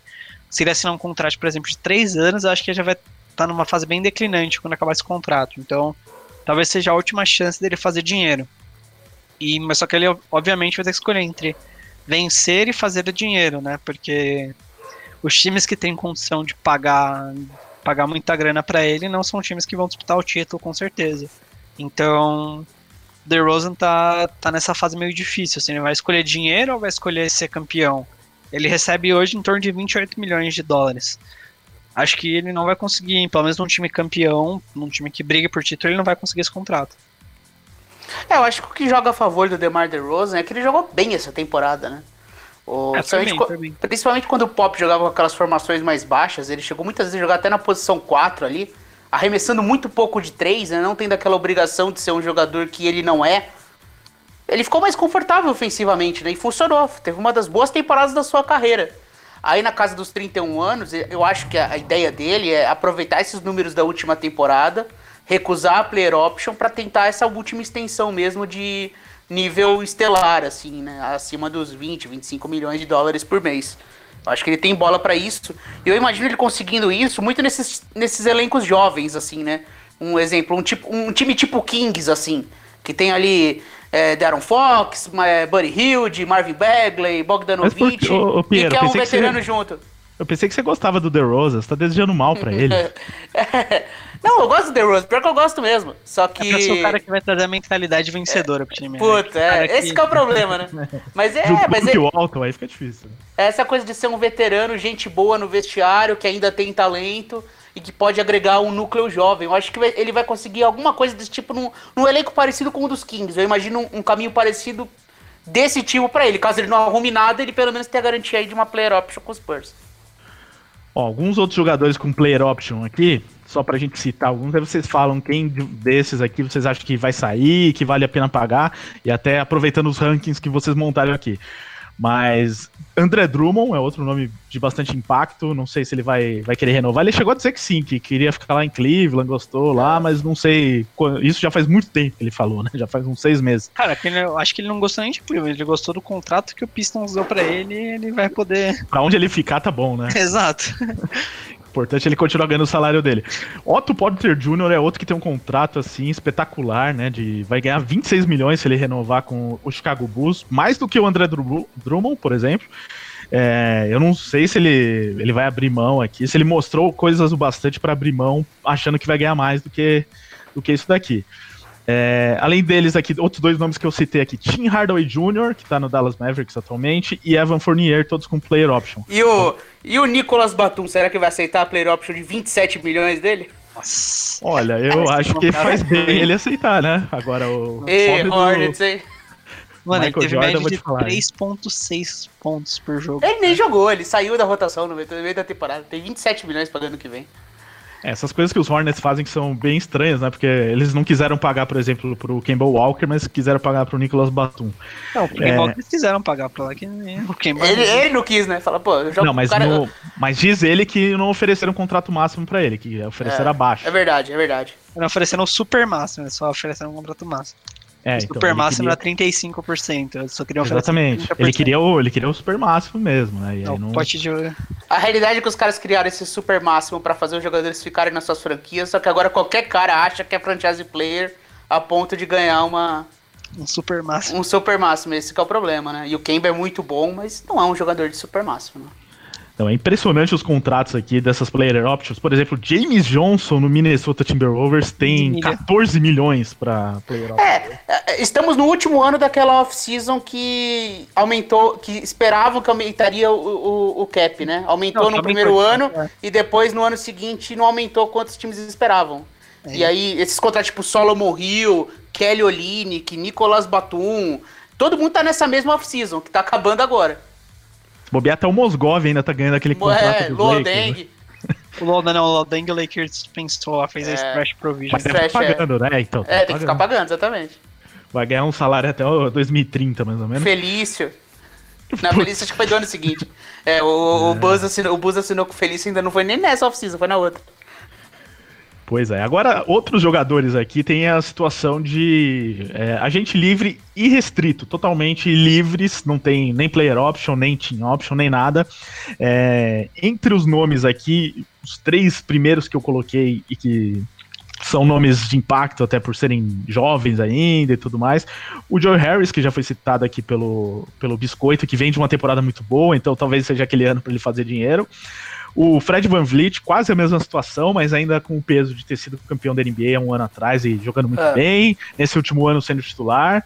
se ele assinar um contrato, por exemplo, de três anos, acho que ele já vai estar tá numa fase bem declinante quando acabar esse contrato. Então, talvez seja a última chance dele fazer dinheiro. E, mas só que ele, obviamente, vai ter que escolher entre vencer e fazer dinheiro, né? Porque os times que têm condição de pagar pagar muita grana para ele não são times que vão disputar o título com certeza. Então, DeRozan tá, tá nessa fase meio difícil, assim, ele vai escolher dinheiro ou vai escolher ser campeão? Ele recebe hoje em torno de 28 milhões de dólares. Acho que ele não vai conseguir, pelo menos num time campeão, num time que briga por título, ele não vai conseguir esse contrato. É, eu acho que o que joga a favor do DeMar DeRozan é que ele jogou bem essa temporada, né? O, é, principalmente, bem, principalmente quando o Pop jogava com aquelas formações mais baixas, ele chegou muitas vezes a jogar até na posição 4 ali, arremessando muito pouco de 3, né? Não tendo aquela obrigação de ser um jogador que ele não é. Ele ficou mais confortável ofensivamente, né? E funcionou. Teve uma das boas temporadas da sua carreira. Aí na casa dos 31 anos, eu acho que a ideia dele é aproveitar esses números da última temporada, recusar a player option para tentar essa última extensão mesmo de nível estelar, assim, né? Acima dos 20, 25 milhões de dólares por mês. Acho que ele tem bola para isso. E eu imagino ele conseguindo isso muito nesses, nesses elencos jovens, assim, né? Um exemplo, um, tipo, um time tipo Kings, assim, que tem ali é, Darren Fox, é, Buddy Hilde, Marvin Bagley, ô, ô, Piero, e que é um veterano você... junto. Eu pensei que você gostava do The Rose, você tá desejando mal para ele. é, não, eu gosto do The Rose, pior que eu gosto mesmo. Só que. Eu sou o cara que vai trazer a mentalidade vencedora pro time. Né? Puta, né? é, esse que... é o problema, né? Mas é. Junto mas é... o alto, aí fica difícil. Essa coisa de ser um veterano, gente boa no vestiário, que ainda tem talento e que pode agregar um núcleo jovem. Eu acho que ele vai conseguir alguma coisa desse tipo num, num elenco parecido com o dos Kings. Eu imagino um, um caminho parecido desse tipo para ele. Caso ele não arrume nada, ele pelo menos tenha a garantia aí de uma player option com os Spurs. Ó, alguns outros jogadores com player option aqui, só pra gente citar alguns, aí vocês falam quem desses aqui vocês acham que vai sair, que vale a pena pagar, e até aproveitando os rankings que vocês montaram aqui. Mas André Drummond é outro nome de bastante impacto. Não sei se ele vai, vai querer renovar. Ele chegou a dizer que sim, que queria ficar lá em Cleveland, gostou lá, mas não sei. Isso já faz muito tempo que ele falou, né? Já faz uns seis meses. Cara, eu acho que ele não gostou nem de Cleveland. Ele gostou do contrato que o Pistons deu pra ele e ele vai poder. Pra onde ele ficar, tá bom, né? Exato. importante ele continuar ganhando o salário dele. Otto Porter Jr. é outro que tem um contrato assim espetacular, né? De vai ganhar 26 milhões se ele renovar com o Chicago Bulls, mais do que o André Drummond, por exemplo. É, eu não sei se ele, ele vai abrir mão aqui, se ele mostrou coisas o bastante para abrir mão, achando que vai ganhar mais do que, do que isso daqui. É, além deles aqui, outros dois nomes que eu citei aqui, Tim Hardaway Jr., que tá no Dallas Mavericks atualmente, e Evan Fournier, todos com player option. E o, e o Nicolas Batum, será que vai aceitar a player option de 27 milhões dele? Nossa. Olha, eu acho que faz bem ele aceitar, né? Agora o. Ei, Hornets, hein? Mano, Michael ele teve Jordan, média de 3.6 pontos por jogo. Ele nem jogou, ele saiu da rotação no meio da temporada. Tem 27 milhões pagando ano que vem. É, essas coisas que os Hornets fazem que são bem estranhas, né? Porque eles não quiseram pagar, por exemplo, pro Campbell Walker, mas quiseram pagar pro Nicholas Batum. Não, o Campbell é... Walker eles quiseram pagar pra lá que o ele, ele não quis, né? Fala, pô, eu jogo Não, mas, cara... no... mas diz ele que não ofereceram um contrato máximo pra ele, que ofereceram é, abaixo. É verdade, é verdade. Não ofereceram o super máximo, só ofereceram um contrato máximo. É, o então, super máximo queria... era 35%. Eu só queria Exatamente. Ele queria, o, ele queria o super máximo mesmo, né? não, não... Pote de... A realidade é que os caras criaram esse super máximo para fazer os jogadores ficarem nas suas franquias, só que agora qualquer cara acha que é franchise player a ponto de ganhar uma. Um super máximo. Um super máximo, esse é o problema, né? E o Kemba é muito bom, mas não é um jogador de super máximo, né? Então é impressionante os contratos aqui dessas player options. Por exemplo, James Johnson no Minnesota Timberwolves tem 14 milhões para player options. É, é, estamos no último ano daquela off-season que aumentou, que esperavam que aumentaria o, o, o cap, né? Aumentou não, no primeiro ano é. e depois no ano seguinte não aumentou quantos times esperavam. É. E aí, esses contratos tipo Solomon Hill, Kelly Olynyk, Nicolas Batum, todo mundo tá nessa mesma off-season, que tá acabando agora. Se bobear até o Mosgov ainda tá ganhando aquele contrato é, do Lodeng. Né? O Loda não, o Lodeng Lakers pensou, fez é, a Splash Provision. Mas deve tá pagando, é. né? Então, tá é, tem pagando. que ficar pagando, exatamente. Vai ganhar um salário até 2030, mais ou menos. Felício. Na Felício acho que foi do ano seguinte. É, o, é. o, Buzz assinou, o Buzz assinou com o Felício ainda não foi nem nessa off-season, foi na outra. Pois é. Agora, outros jogadores aqui tem a situação de é, agente livre e restrito, totalmente livres, não tem nem player option, nem team option, nem nada. É, entre os nomes aqui, os três primeiros que eu coloquei e que são nomes de impacto, até por serem jovens ainda e tudo mais. O Joe Harris, que já foi citado aqui pelo, pelo Biscoito, que vem de uma temporada muito boa, então talvez seja aquele ano para ele fazer dinheiro. O Fred Van Vliet, quase a mesma situação, mas ainda com o peso de ter sido campeão da NBA um ano atrás e jogando muito é. bem, nesse último ano sendo titular.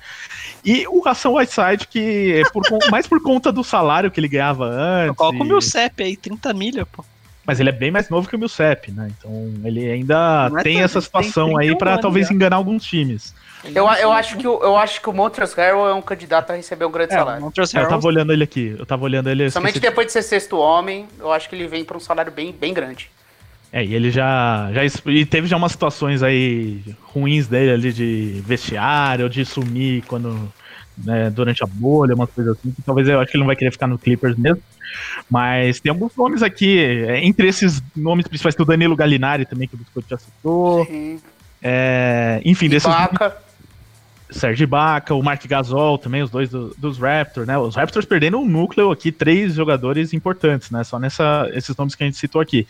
E o Ração Whiteside, que é por, mais por conta do salário que ele ganhava antes. Coloca o meu CEP aí, 30 milha, pô. Mas ele é bem mais novo que o Milcep, né? Então ele ainda é tem essa situação aí para talvez enganar alguns times. Eu, eu, acho que, eu acho que o Montrezl Harrell é um candidato a receber um grande é, salário. Eu tava olhando ele aqui, eu tava olhando ele... Somente depois de ser sexto homem, eu acho que ele vem para um salário bem, bem grande. É, e ele já, já e teve já umas situações aí ruins dele ali de vestiário, de sumir quando né, durante a bolha, umas coisas assim, que talvez eu acho que ele não vai querer ficar no Clippers mesmo. Mas tem alguns nomes aqui, é, entre esses nomes principais, tem o Danilo Gallinari também, que o Biscoito já citou. É, enfim, desses. Sérgio Baca, o Mark Gasol também, os dois do, dos Raptors, né? Os Raptors perdendo um núcleo aqui, três jogadores importantes, né? Só nessa, esses nomes que a gente citou aqui.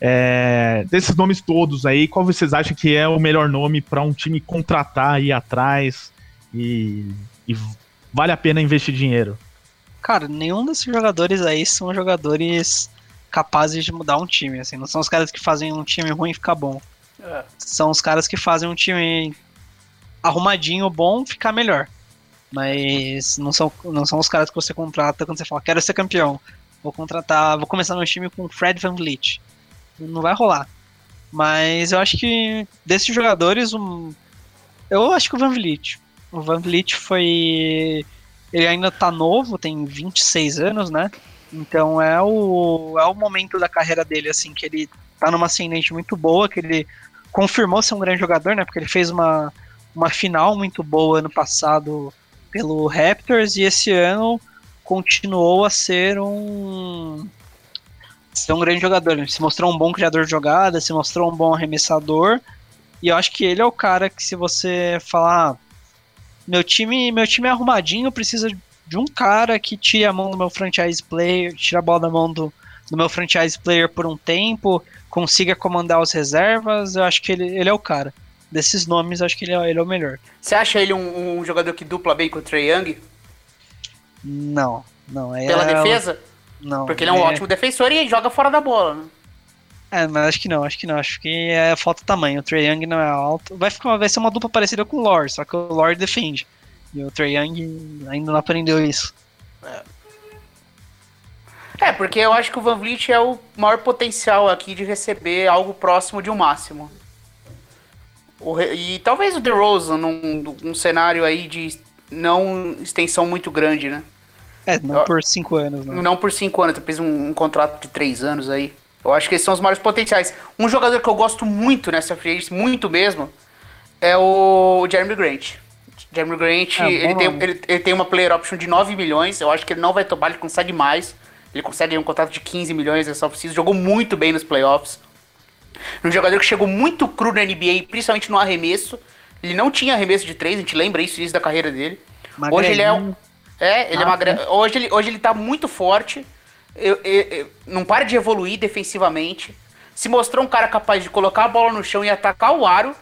É, desses nomes todos aí, qual vocês acham que é o melhor nome para um time contratar aí atrás e, e vale a pena investir dinheiro? Cara, nenhum desses jogadores aí são jogadores capazes de mudar um time, assim. Não são os caras que fazem um time ruim ficar bom. É. São os caras que fazem um time arrumadinho, bom, ficar melhor. Mas não são, não são os caras que você contrata quando você fala, quero ser campeão. Vou contratar, vou começar meu time com Fred Van Vliet. Não vai rolar. Mas eu acho que desses jogadores, um, eu acho que o Van Vliet. O Van Vliet foi. Ele ainda tá novo, tem 26 anos, né? Então é o, é o momento da carreira dele, assim, que ele tá numa ascendente muito boa, que ele confirmou ser um grande jogador, né? Porque ele fez uma, uma final muito boa ano passado pelo Raptors e esse ano continuou a ser um ser um grande jogador. Ele se mostrou um bom criador de jogada, se mostrou um bom arremessador. E eu acho que ele é o cara que se você falar, ah, meu time, meu time é arrumadinho, precisa de um cara que tire a mão do meu franchise player, tira a bola da mão do, do meu franchise player por um tempo, consiga comandar os reservas, eu acho que ele, ele é o cara desses nomes, acho que ele é, ele é o melhor. Você acha ele um, um, jogador que dupla bem com o Trey Young? Não, não. É, Pela defesa? Não. Porque ele é um é... ótimo defensor e joga fora da bola, né? É, mas acho que não, acho que não. Acho que é falta de tamanho. O Trey Young não é alto. Vai, ficar, vai ser uma dupla parecida com o Lore, só que o Lore defende. E o Trey Young ainda não aprendeu isso. É. É, porque eu acho que o Van Vliet é o maior potencial aqui de receber algo próximo de um máximo. O, e talvez o DeRozan num, num cenário aí de não extensão muito grande, né? É, não por cinco anos, né? Não por cinco anos, talvez um, um, contrato de três anos aí. Eu acho que esses são os maiores potenciais. Um jogador que eu gosto muito nessa free muito mesmo, é o Jeremy Grant. Jeremy Grant, é, ele, tem, ele, ele, tem uma player option de 9 milhões, eu acho que ele não vai tomar, ele consegue mais. Ele consegue um contrato de 15 milhões nessa off jogou muito bem nos playoffs. Um jogador que chegou muito cru na NBA, principalmente no arremesso. Ele não tinha arremesso de três, a gente lembra isso, isso da carreira dele. Hoje ele é um. É, ele ah, é magre... Hoje, ele, hoje ele tá muito forte. Eu, eu, eu, não para de evoluir defensivamente. Se mostrou um cara capaz de colocar a bola no chão e atacar o aro.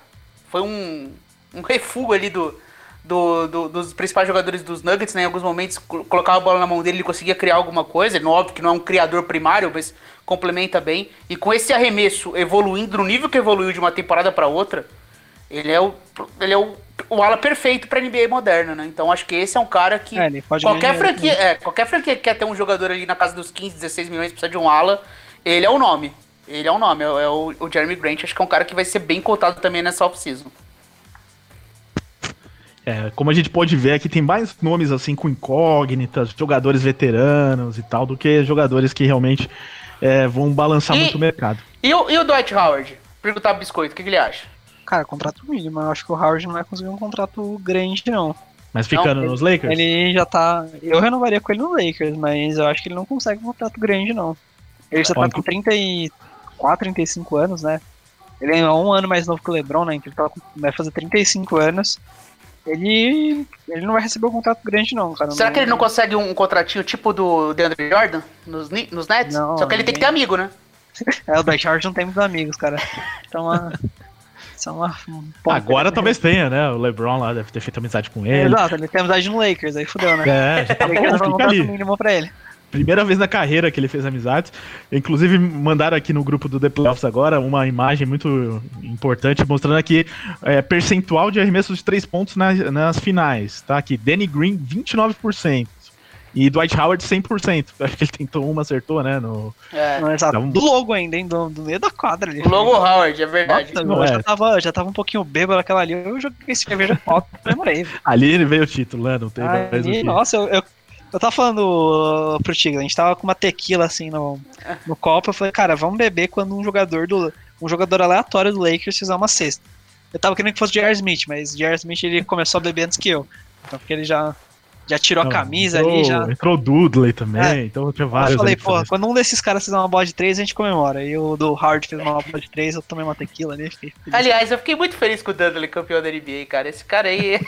Foi um, um refúgio ali do, do, do, dos principais jogadores dos Nuggets, né? Em alguns momentos colocava a bola na mão dele, ele conseguia criar alguma coisa. Ele, óbvio que não é um criador primário, mas complementa bem. E com esse arremesso evoluindo no nível que evoluiu de uma temporada para outra, ele é o, ele é o, o ala perfeito para NBA moderna, né? Então acho que esse é um cara que é, qualquer franquia, é, qualquer franquia que quer ter um jogador ali na casa dos 15, 16 milhões precisa de um ala, ele é o nome. Ele é o nome, é, é o, o Jeremy Grant, acho que é um cara que vai ser bem cotado também nessa off-season. É, como a gente pode ver aqui, tem mais nomes assim com incógnitas, jogadores veteranos e tal, do que jogadores que realmente é, vão balançar e, muito o mercado. E o, e o Dwight Howard? Perguntar pro Biscoito, o que, que, ele acha? Cara, contrato mínimo. Eu acho que o Howard não vai conseguir um contrato grande, não. Mas ficando não, nos Lakers? Ele já tá. Eu renovaria com ele no Lakers, mas eu acho que ele não consegue um contrato grande, não. Ele já tá com 34, 35 anos, né? Ele é um ano mais novo que o LeBron, né? Então ele tá, vai fazer 35 anos. Ele, ele não vai receber um contrato grande, não, cara. Será que ele não consegue um, contratinho tipo do DeAndre Jordan nos, nos Nets? Não, Só que ele tem que ter amigo, né? É, o Dwight Howard não tem muitos amigos, cara. Então, uma, são uma, um Agora talvez tenha, né? O LeBron lá deve ter feito amizade com ele. Exato, ele tem amizade no Lakers, aí fudeu, né? É, já tá bom, ali. mínimo pra ele. Primeira vez na carreira que ele fez amizades. Inclusive, mandaram aqui no grupo do The Playoffs agora uma imagem muito importante mostrando aqui é, percentual de arremessos de três pontos nas, nas finais. Tá aqui, Danny Green, 29%. E Dwight Howard 100%. Acho que ele tentou uma, acertou, né? No... É, não, exato. Do logo ainda, hein? Do, do meio da quadra ali. O logo Howard, é verdade. Nossa, não, eu é. já, tava, já tava um pouquinho bêbado aquela ali. Eu joguei esse cerveja foto, demorei. Ali ele veio o título, né? Não tem ali, Nossa, eu, eu, eu tava falando pro Tigre, a gente tava com uma tequila assim no, no copo. Eu falei, cara, vamos beber quando um jogador do. Um jogador aleatório do Lakers fizer uma cesta. Eu tava querendo que fosse o J.R. Smith, mas o J.R. Smith ele começou a beber antes que eu. Então porque ele já já tirou não, a camisa entrou, ali, já. Entrou o Dudley também, é. então tinha vários. Eu falei, pô, quando um desses caras fizer uma bola de 3, a gente comemora. E o do Hard fez uma bola de 3, eu tomei uma tequila ali. Fiquei Aliás, eu fiquei muito feliz com o Dudley campeão da NBA, cara. Esse cara aí.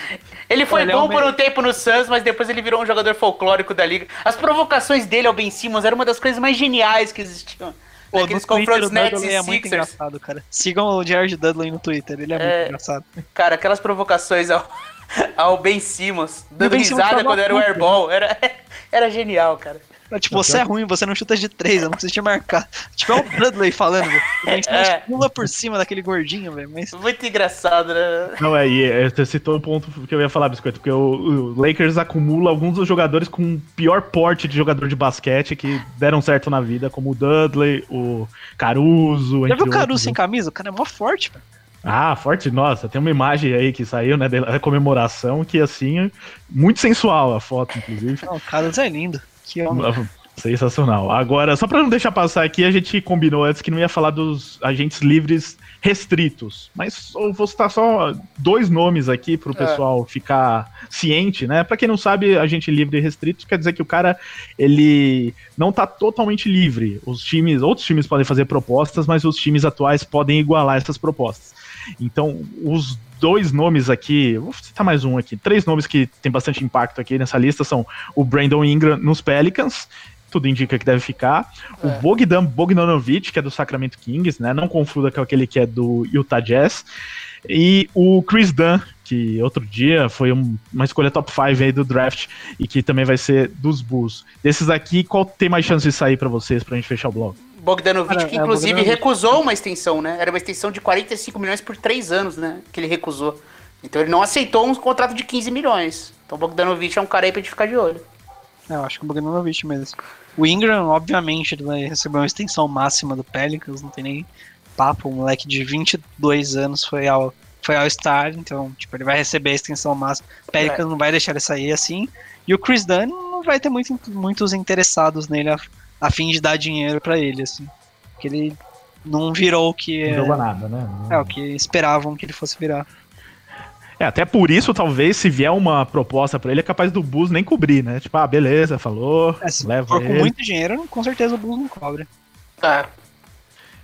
ele foi ele bom é um por um tempo no Suns, mas depois ele virou um jogador folclórico da liga. As provocações dele ao Ben Simmons eram uma das coisas mais geniais que existiam. Pô, Aqueles confrontos Nets e é muito engraçado, cara. Sigam o Jared Dudley no Twitter, ele é, é muito engraçado. Cara, aquelas provocações ao, ao Ben Simmons, dando risada quando era o airball. Era, era genial, cara. Tipo, você é ruim, você não chuta de três, eu não preciso te marcar. Tipo, é o Dudley falando, A gente é. pula por cima daquele gordinho, velho. Mas... Muito engraçado, né? Não, é, e é, você citou um ponto que eu ia falar, Biscoito, porque o, o, Lakers acumula alguns dos jogadores com o pior porte de jogador de basquete que deram certo na vida, como o Dudley, o Caruso. Já viu o Caruso sem camisa? O cara é mó forte, velho. Ah, forte, nossa, tem uma imagem aí que saiu, né, da comemoração, que assim, muito sensual a foto, inclusive. Não, o Carlos é lindo. Que homem. Ah, sensacional. Agora, só para não deixar passar aqui, a gente combinou antes que não ia falar dos agentes livres restritos. Mas eu vou citar só dois nomes aqui para o é. pessoal ficar ciente, né? Para quem não sabe, agente livre e restrito quer dizer que o cara ele não tá totalmente livre. Os times, outros times podem fazer propostas, mas os times atuais podem igualar essas propostas. Então, os dois nomes aqui, vou citar mais um aqui, três nomes que tem bastante impacto aqui nessa lista são o Brandon Ingram nos Pelicans, tudo indica que deve ficar. É. O Bogdan Bogdanovic, que é do Sacramento Kings, né? Não confunda com aquele que é do Utah Jazz. E o Chris Dunn, que outro dia foi um, uma escolha top 5 aí do draft e que também vai ser dos Bulls. Desses aqui, qual tem mais chance de sair para vocês pra gente fechar o bloco? Bogdanovic, Cara, que é, inclusive Bogdanovic. recusou uma extensão, né? Era uma extensão de 45 milhões por 3 anos, né? Que ele recusou. Então ele não aceitou um contrato de 15 milhões. Então o Bogdanovic é um cara aí pra gente ficar de olho. É, eu acho que o Bogdanovic mesmo. O Ingram, obviamente, ele vai receber uma extensão máxima do Pelicans, não tem nem papo. Um moleque de 22 anos foi ao, foi ao Star, então, tipo, ele vai receber a extensão máxima. O Pelicans é. não vai deixar ele sair assim. E o Chris Dunn não vai ter muito, muitos interessados nele a fim de dar dinheiro para ele, assim. Porque ele não virou o que. Não é, nada, né? É, o que esperavam que ele fosse virar. É, até por isso, talvez, se vier uma proposta para ele, é capaz do Bulls nem cobrir, né? Tipo, ah, beleza, falou, é, se leva for ele. com muito dinheiro, com certeza o Bulls não cobra. Tá.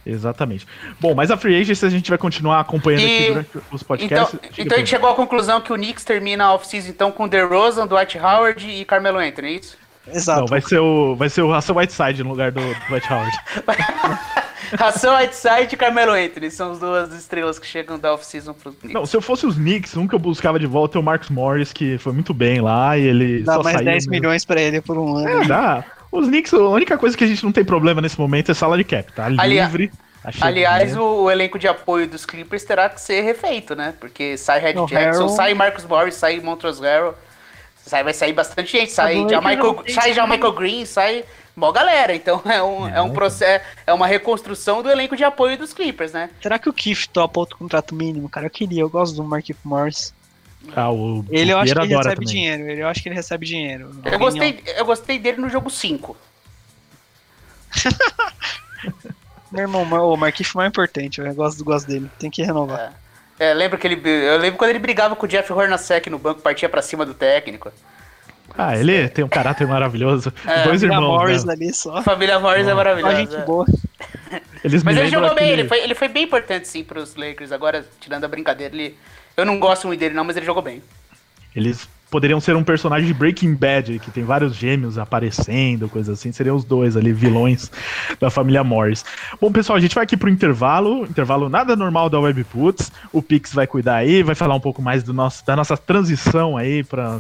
Exatamente. Bom, mas a Free Agency a gente vai continuar acompanhando e... aqui durante os podcasts. Então, então a gente chegou à conclusão que o Knicks termina a off-season então com DeRozan, Dwight Howard e Carmelo Anthony, é isso? Exato. Não, vai ser o, vai ser o Russell Whiteside no lugar do Dwight Howard. Russell Whiteside e Carmelo Anthony são as duas estrelas que chegam da off-season pros Knicks. Não, se eu fosse os Knicks, um que eu buscava de volta é o Marcus Morris, que foi muito bem lá e ele Dá mais 10 milhões pra ele por um ano. É, dá. Os Knicks, a única coisa que a gente não tem problema nesse momento é sala de cap, tá? Livre. Tá Aliás, o, o, elenco de apoio dos Clippers terá que ser refeito, né? Porque sai Red Jackson, Harrell... sai Marcus Morris, sai Montrezl Harrell. Sai, vai sair bastante gente. Sai já Michael, sai já Michael Green, sai mó galera. Então é um, é um processo, é uma reconstrução do elenco de apoio dos Clippers, né? Será que o Keith topa outro contrato mínimo? Cara, eu queria, eu gosto do Mark Morris. Ah, o, ele eu acho que ele recebe também. dinheiro. Ele eu acho que ele recebe dinheiro. Eu gostei, eu gostei dele no jogo 5. Meu irmão, o Marquinhos mais importante, eu gosto, gosto dele. Tem que renovar. É. É, lembro que ele. Eu lembro quando ele brigava com o Jeff Hornacek no banco, partia pra cima do técnico. Ah, ele tem um caráter maravilhoso. É, Dois Família irmãos. Morris né? ali só. Família Morris é Só maravilhosa. gente boa. Eles Mas ele jogou bem, ele foi, ele foi bem importante sim pros Lakers. Agora, tirando a brincadeira, ele. Eu não gosto muito dele, não, mas ele jogou bem. Eles poderiam ser um personagem de Breaking Bad, que tem vários gêmeos aparecendo, coisa assim. Seriam os dois ali, vilões da família Morris. Bom, pessoal, a gente vai aqui pro intervalo. Intervalo nada normal da Webputs. O Pix vai cuidar aí, vai falar um pouco mais do nosso, da nossa transição aí para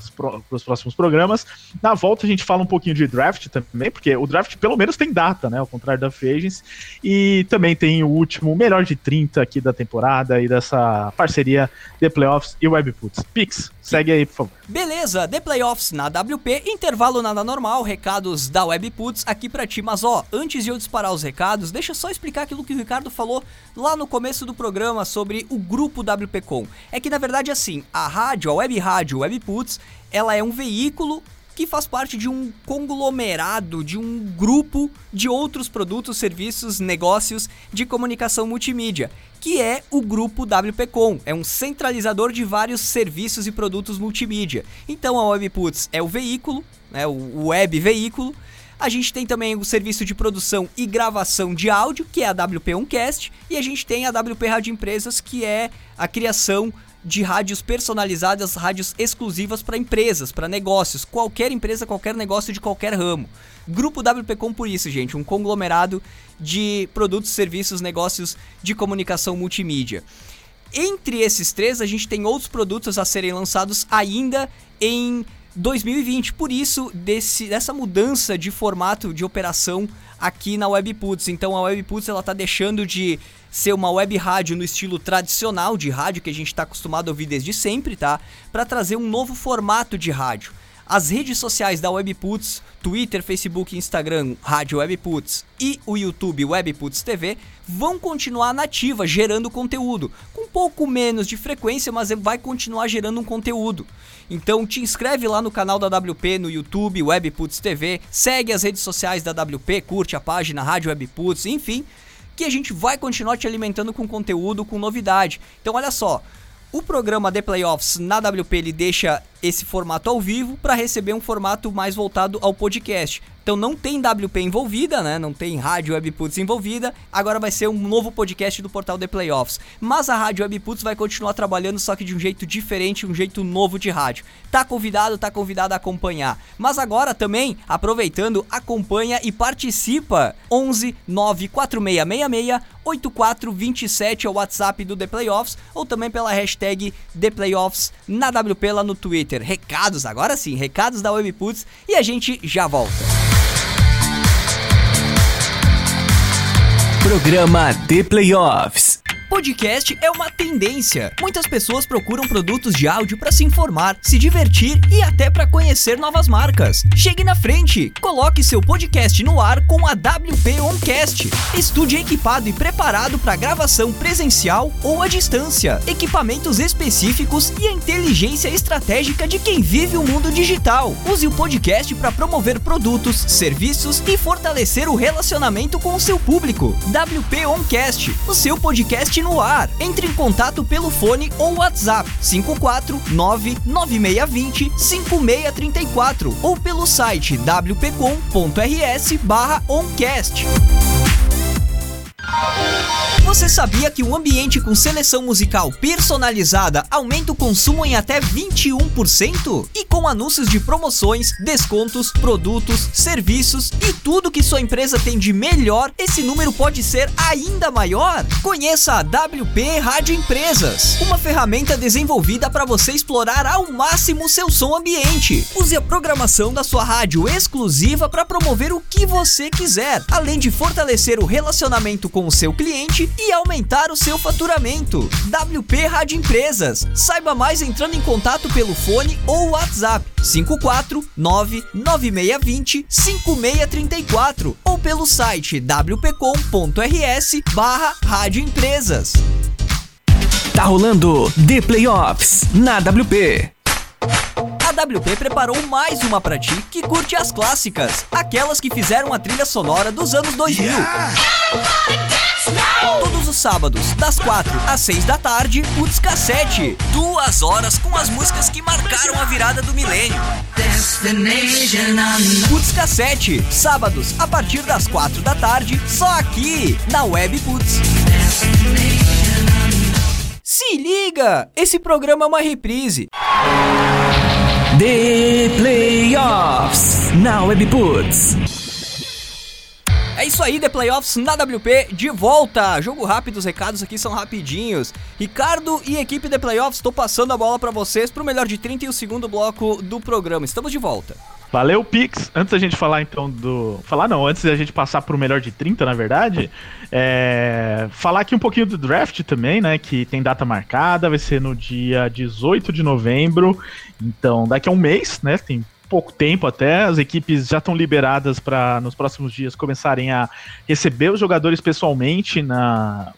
os próximos programas. Na volta a gente fala um pouquinho de draft também, porque o draft pelo menos tem data, né? Ao contrário da Free Agents. E também tem o último, melhor de 30 aqui da temporada e dessa parceria The Playoffs e Webputs. Pix, segue aí, por favor. Beleza, The Playoffs na WP, intervalo nada normal, recados da Webputs aqui pra ti. Mas ó, antes de eu disparar os recados, deixa eu só explicar aquilo que o Ricardo falou lá no começo do programa sobre o grupo WPcom. É que na verdade assim, a rádio, a web rádio Webputs, ela é um veículo que faz parte de um conglomerado, de um grupo de outros produtos, serviços, negócios de comunicação multimídia, que é o grupo WPcom. É um centralizador de vários serviços e produtos multimídia. Então a Webputs é o veículo, né, o web veículo. A gente tem também o serviço de produção e gravação de áudio, que é a WP Oncast, e a gente tem a WP Rádio Empresas, que é a criação de rádios personalizadas, rádios exclusivas para empresas, para negócios, qualquer empresa, qualquer negócio de qualquer ramo. Grupo WPcom por isso, gente, um conglomerado de produtos, serviços, negócios de comunicação multimídia. Entre esses três, a gente tem outros produtos a serem lançados ainda em 2020. Por isso, desse, dessa mudança de formato de operação aqui na Webputs. Então, a Webputs ela tá deixando de ser uma web rádio no estilo tradicional de rádio que a gente está acostumado a ouvir desde sempre, tá? Para trazer um novo formato de rádio. As redes sociais da Webputs, Twitter, Facebook, Instagram, Rádio Webputs e o YouTube Webputs TV vão continuar nativas, gerando conteúdo. Com um pouco menos de frequência, mas vai continuar gerando um conteúdo. Então te inscreve lá no canal da WP no YouTube, Webputs TV, segue as redes sociais da WP, curte a página Rádio Webputs, enfim, que a gente vai continuar te alimentando com conteúdo, com novidade. Então olha só, o programa The Playoffs na WP ele deixa esse formato ao vivo para receber um formato mais voltado ao podcast. Então não tem WP envolvida, né? Não tem Rádio Webputs envolvida. Agora vai ser um novo podcast do portal The Playoffs. Mas a Rádio Webputs vai continuar trabalhando só que de um jeito diferente, um jeito novo de rádio. Tá convidado, tá convidado a acompanhar. Mas agora também, aproveitando, acompanha e participa. 11 94666 8427 é o WhatsApp do The Playoffs ou também pela hashtag The Playoffs na WP lá no Twitter. Recados, agora sim, recados da Webputs e a gente já volta. Programa The Playoffs. Podcast é uma tendência. Muitas pessoas procuram produtos de áudio para se informar, se divertir e até para conhecer novas marcas. Chegue na frente, coloque seu podcast no ar com a WP Oncast. Estúdio equipado e preparado para gravação presencial ou à distância. Equipamentos específicos e a inteligência estratégica de quem vive o mundo digital. Use o podcast para promover produtos, serviços e fortalecer o relacionamento com o seu público. WP Oncast, o seu podcast no ar. Entre em contato pelo fone ou WhatsApp 5499620 5634 ou pelo site wpcom.rs barra oncast. Você sabia que um ambiente com seleção musical personalizada aumenta o consumo em até 21%? E com anúncios de promoções, descontos, produtos, serviços e tudo que sua empresa tem de melhor, esse número pode ser ainda maior? Conheça a WP Rádio Empresas, uma ferramenta desenvolvida para você explorar ao máximo seu som ambiente. Use a programação da sua rádio exclusiva para promover o que você quiser, além de fortalecer o relacionamento com seu cliente e aumentar o seu faturamento. WP Rádio Empresas. Saiba mais entrando em contato pelo fone ou WhatsApp 5499620 5634 ou pelo site wpcom.rs barra Rádio Empresas. Tá rolando The Playoffs na WP. A WP preparou mais uma pra ti que curte as clássicas, aquelas que fizeram a trilha sonora dos anos 2000. Todos os sábados, das 4 às 6 da tarde, Putz Cassete. Duas horas com as músicas que marcaram a virada do milênio. Putz Cassete, sábados a partir das 4 da tarde, só aqui na Web Putz. Se liga! Esse programa é uma reprise. The Playoffs na Webputs. É isso aí, The Playoffs na WP de volta. Jogo rápido, os recados aqui são rapidinhos. Ricardo e equipe The Playoffs, estou passando a bola para vocês pro melhor de 30 e o segundo bloco do programa. Estamos de volta. Valeu, Pix. Antes da gente falar então do. Falar não, antes da gente passar pro melhor de 30, na verdade, é... falar aqui um pouquinho do draft também, né? Que tem data marcada, vai ser no dia 18 de novembro. Então, daqui a um mês, né? Tem pouco tempo até, as equipes já estão liberadas para nos próximos dias começarem a receber os jogadores pessoalmente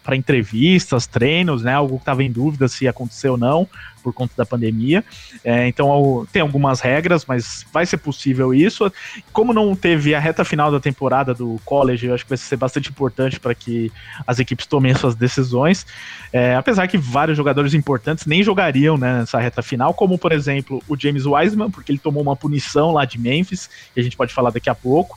para entrevistas, treinos, né? Algo que estava em dúvida se ia acontecer ou não por conta da pandemia. É, então tem algumas regras, mas vai ser possível isso. Como não teve a reta final da temporada do college, eu acho que vai ser bastante importante para que as equipes tomem suas decisões. É, apesar que vários jogadores importantes nem jogariam né, nessa reta final, como por exemplo o James Wiseman, porque ele tomou uma punição lá de Memphis, que a gente pode falar daqui a pouco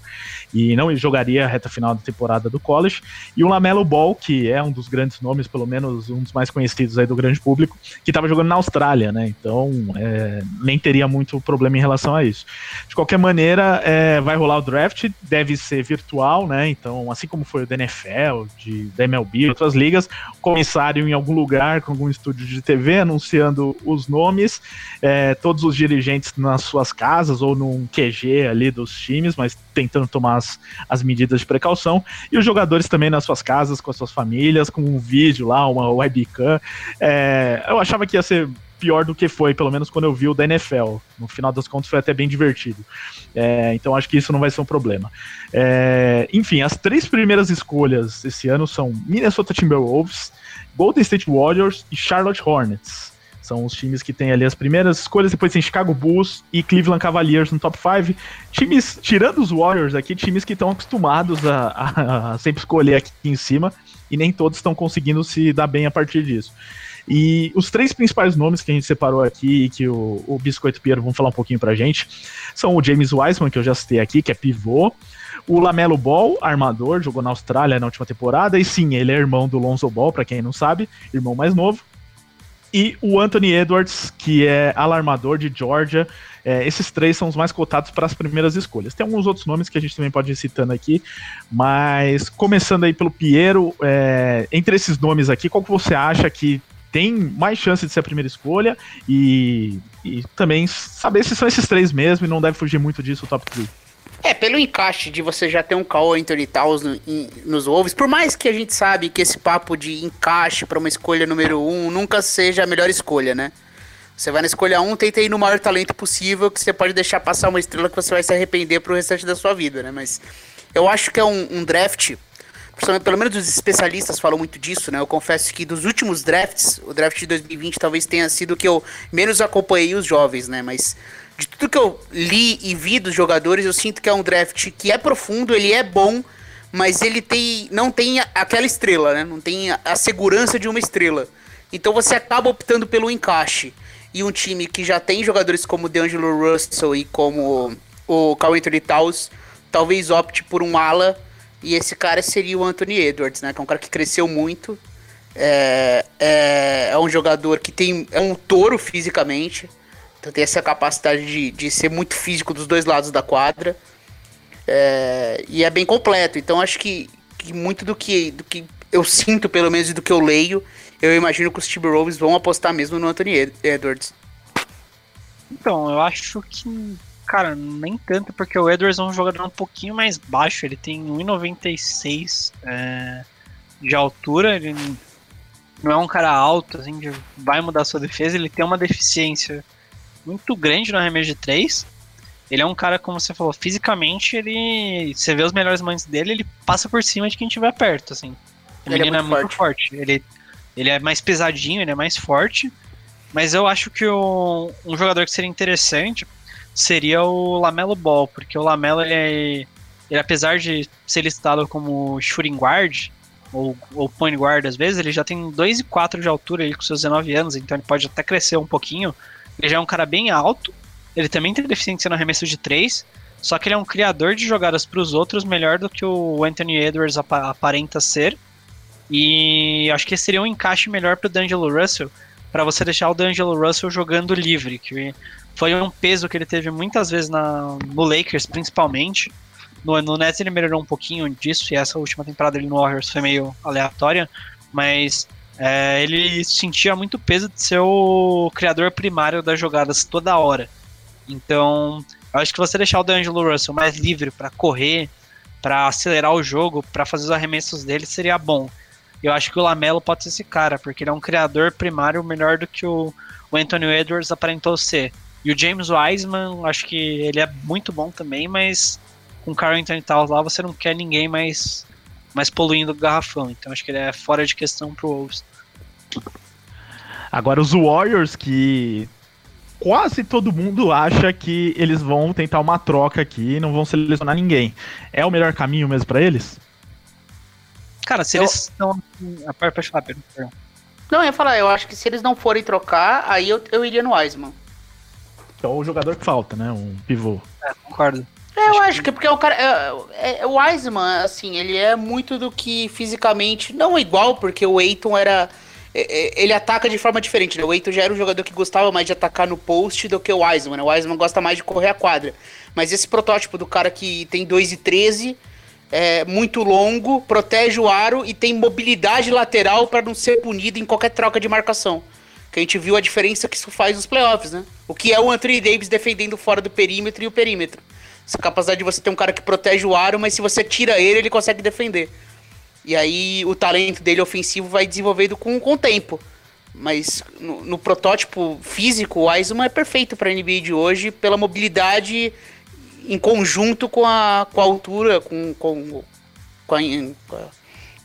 e não jogaria a reta final da temporada do college. E o Lamelo Ball, que é um dos grandes nomes, pelo menos um dos mais conhecidos aí do grande público, que estava jogando na Austrália, né? Então é, nem teria muito problema em relação a isso. De qualquer maneira, é, vai rolar o draft, deve ser virtual, né? Então, assim como foi o da NFL, de, da MLB, outras ligas, comissário em algum lugar com algum estúdio de TV anunciando os nomes, é, todos os dirigentes nas suas casas ou num QG ali dos times, mas tentando tomar as, as medidas de precaução, e os jogadores também nas suas casas, com as suas famílias, com um vídeo lá, uma webcam. É, eu achava que ia ser pior do que foi, pelo menos quando eu vi o da NFL. No final das contas foi até bem divertido. É, então acho que isso não vai ser um problema. É, enfim, as três primeiras escolhas esse ano são Minnesota Timberwolves, Golden State Warriors e Charlotte Hornets. São os times que têm ali as primeiras escolhas, depois tem Chicago Bulls e Cleveland Cavaliers no top 5. Times, tirando os Warriors aqui, times que estão acostumados a, a, a, sempre escolher aqui em cima, e nem todos estão conseguindo se dar bem a partir disso. E os três principais nomes que a gente separou aqui e que o, o Biscoito Piero vão falar um pouquinho pra gente são o James Wiseman, que eu já citei aqui, que é pivô, o Lamelo Ball, armador, jogou na Austrália na última temporada, e sim, ele é irmão do Lonzo Ball, para quem não sabe, irmão mais novo e o Anthony Edwards, que é alarmador de Georgia. É, esses três são os mais cotados para as primeiras escolhas. Tem alguns outros nomes que a gente também pode ir citando aqui, mas começando aí pelo Piero, é, entre esses nomes aqui, qual que você acha que tem mais chance de ser a primeira escolha e, e também saber se são esses três mesmo e não deve fugir muito disso o top 3? É, pelo encaixe de você já ter um Call Anthony Towns no, in, nos Wolves, por mais que a gente sabe que esse papo de encaixe para uma escolha número um nunca seja a melhor escolha, né? Você vai na escolha um, tenta ir no maior talento possível, que você pode deixar passar uma estrela que você vai se arrepender pro restante da sua vida, né? Mas eu acho que é um, um draft, pelo menos os especialistas falam muito disso, né? Eu confesso que dos últimos drafts, o draft de 2020 talvez tenha sido o que eu menos acompanhei os jovens, né? Mas de tudo que eu li e vi dos jogadores, eu sinto que é um draft que é profundo, ele é bom, mas ele tem não tem aquela estrela, né? Não tem a, segurança de uma estrela. Então você acaba optando pelo encaixe. E um time que já tem jogadores como DeAngelo Russell e como o Carl Anthony Towns, talvez opte por um ala. E esse cara seria o Anthony Edwards, né? Que é um cara que cresceu muito. É, é, é um jogador que tem. É um touro fisicamente. Então tem essa capacidade de, de ser muito físico dos dois lados da quadra. É, e é bem completo. Então acho que, que muito do que, do que eu sinto, pelo menos, e do que eu leio, eu imagino que os Timberwolves vão apostar mesmo no Anthony Edwards. Então, eu acho que, cara, nem tanto, porque o Edwards é um jogador um pouquinho mais baixo. Ele tem 1,96 é, de altura. Ele não é um cara alto, assim, vai mudar sua defesa. Ele tem uma deficiência muito grande no arremesso de 3. Ele é um cara, como você falou, fisicamente, ele. Você vê os melhores momentos dele, ele passa por cima de quem estiver perto, assim. O ele menino é muito, é muito forte. forte. Ele, ele é mais pesadinho, ele é mais forte. Mas eu acho que o, um jogador que seria interessante seria o Lamelo Ball, porque o Lamelo, ele, é, ele apesar de ser listado como shooting guard, ou, ou point guard às vezes, ele já tem 2 e 4 de altura ele com seus 19 anos, então ele pode até crescer um pouquinho. Ele já é um cara bem alto, ele também tem deficiência no arremesso de 3, só que ele é um criador de jogadas para os outros melhor do que o Anthony Edwards ap aparenta ser. E acho que seria um encaixe melhor para o D'Angelo Russell, para você deixar o D'Angelo Russell jogando livre, que foi um peso que ele teve muitas vezes na, no Lakers, principalmente. No, no Nets ele melhorou um pouquinho disso, e essa última temporada ele no Warriors foi meio aleatória, mas é, ele sentia muito peso de ser o criador primário das jogadas toda hora. Então, eu acho que você deixar o D'Angelo Russell mais livre para correr, para acelerar o jogo, para fazer os arremessos dele seria bom. Eu acho que o Lamelo pode ser esse cara, porque ele é um criador primário melhor do que o, o Anthony Edwards aparentou ser. E o James Wiseman, acho que ele é muito bom também, mas com o Carl Anthony Towns lá você não quer ninguém mais, mais poluindo o garrafão. Então acho que ele é fora de questão pro Wolves. Agora os Warriors que quase todo mundo acha que eles vão tentar uma troca aqui e não vão selecionar ninguém. É o melhor caminho mesmo para eles? Cara, se eu... eles estão. Ah, pode falar, Pedro. Não, eu ia falar, eu acho que se eles não forem trocar, aí eu, eu iria no Wiseman. É o jogador que falta, né? Um pivô. É, concordo. É, eu acho que, que porque o cara. É, é, o Wiseman, assim, ele é muito do que fisicamente. Não igual, porque o Eiton era. É, é, ele ataca de forma diferente, né? O Eiton já era um jogador que gostava mais de atacar no post do que o Wiseman, né? O Wiseman gosta mais de correr a quadra. Mas esse protótipo do cara que tem 2 e 13 é muito longo, protege o aro e tem mobilidade lateral para não ser punido em qualquer troca de marcação. Que a gente viu a diferença que isso faz nos playoffs, né? O que é o Anthony Davis defendendo fora do perímetro e o perímetro. Essa capacidade de você ter um cara que protege o aro, mas se você tira ele, ele consegue defender. E aí o talento dele ofensivo vai desenvolvendo com, com o tempo. Mas no, no protótipo físico, o Wiseman é perfeito para a NBA de hoje pela mobilidade em conjunto com a, com a altura, com, com, com, a,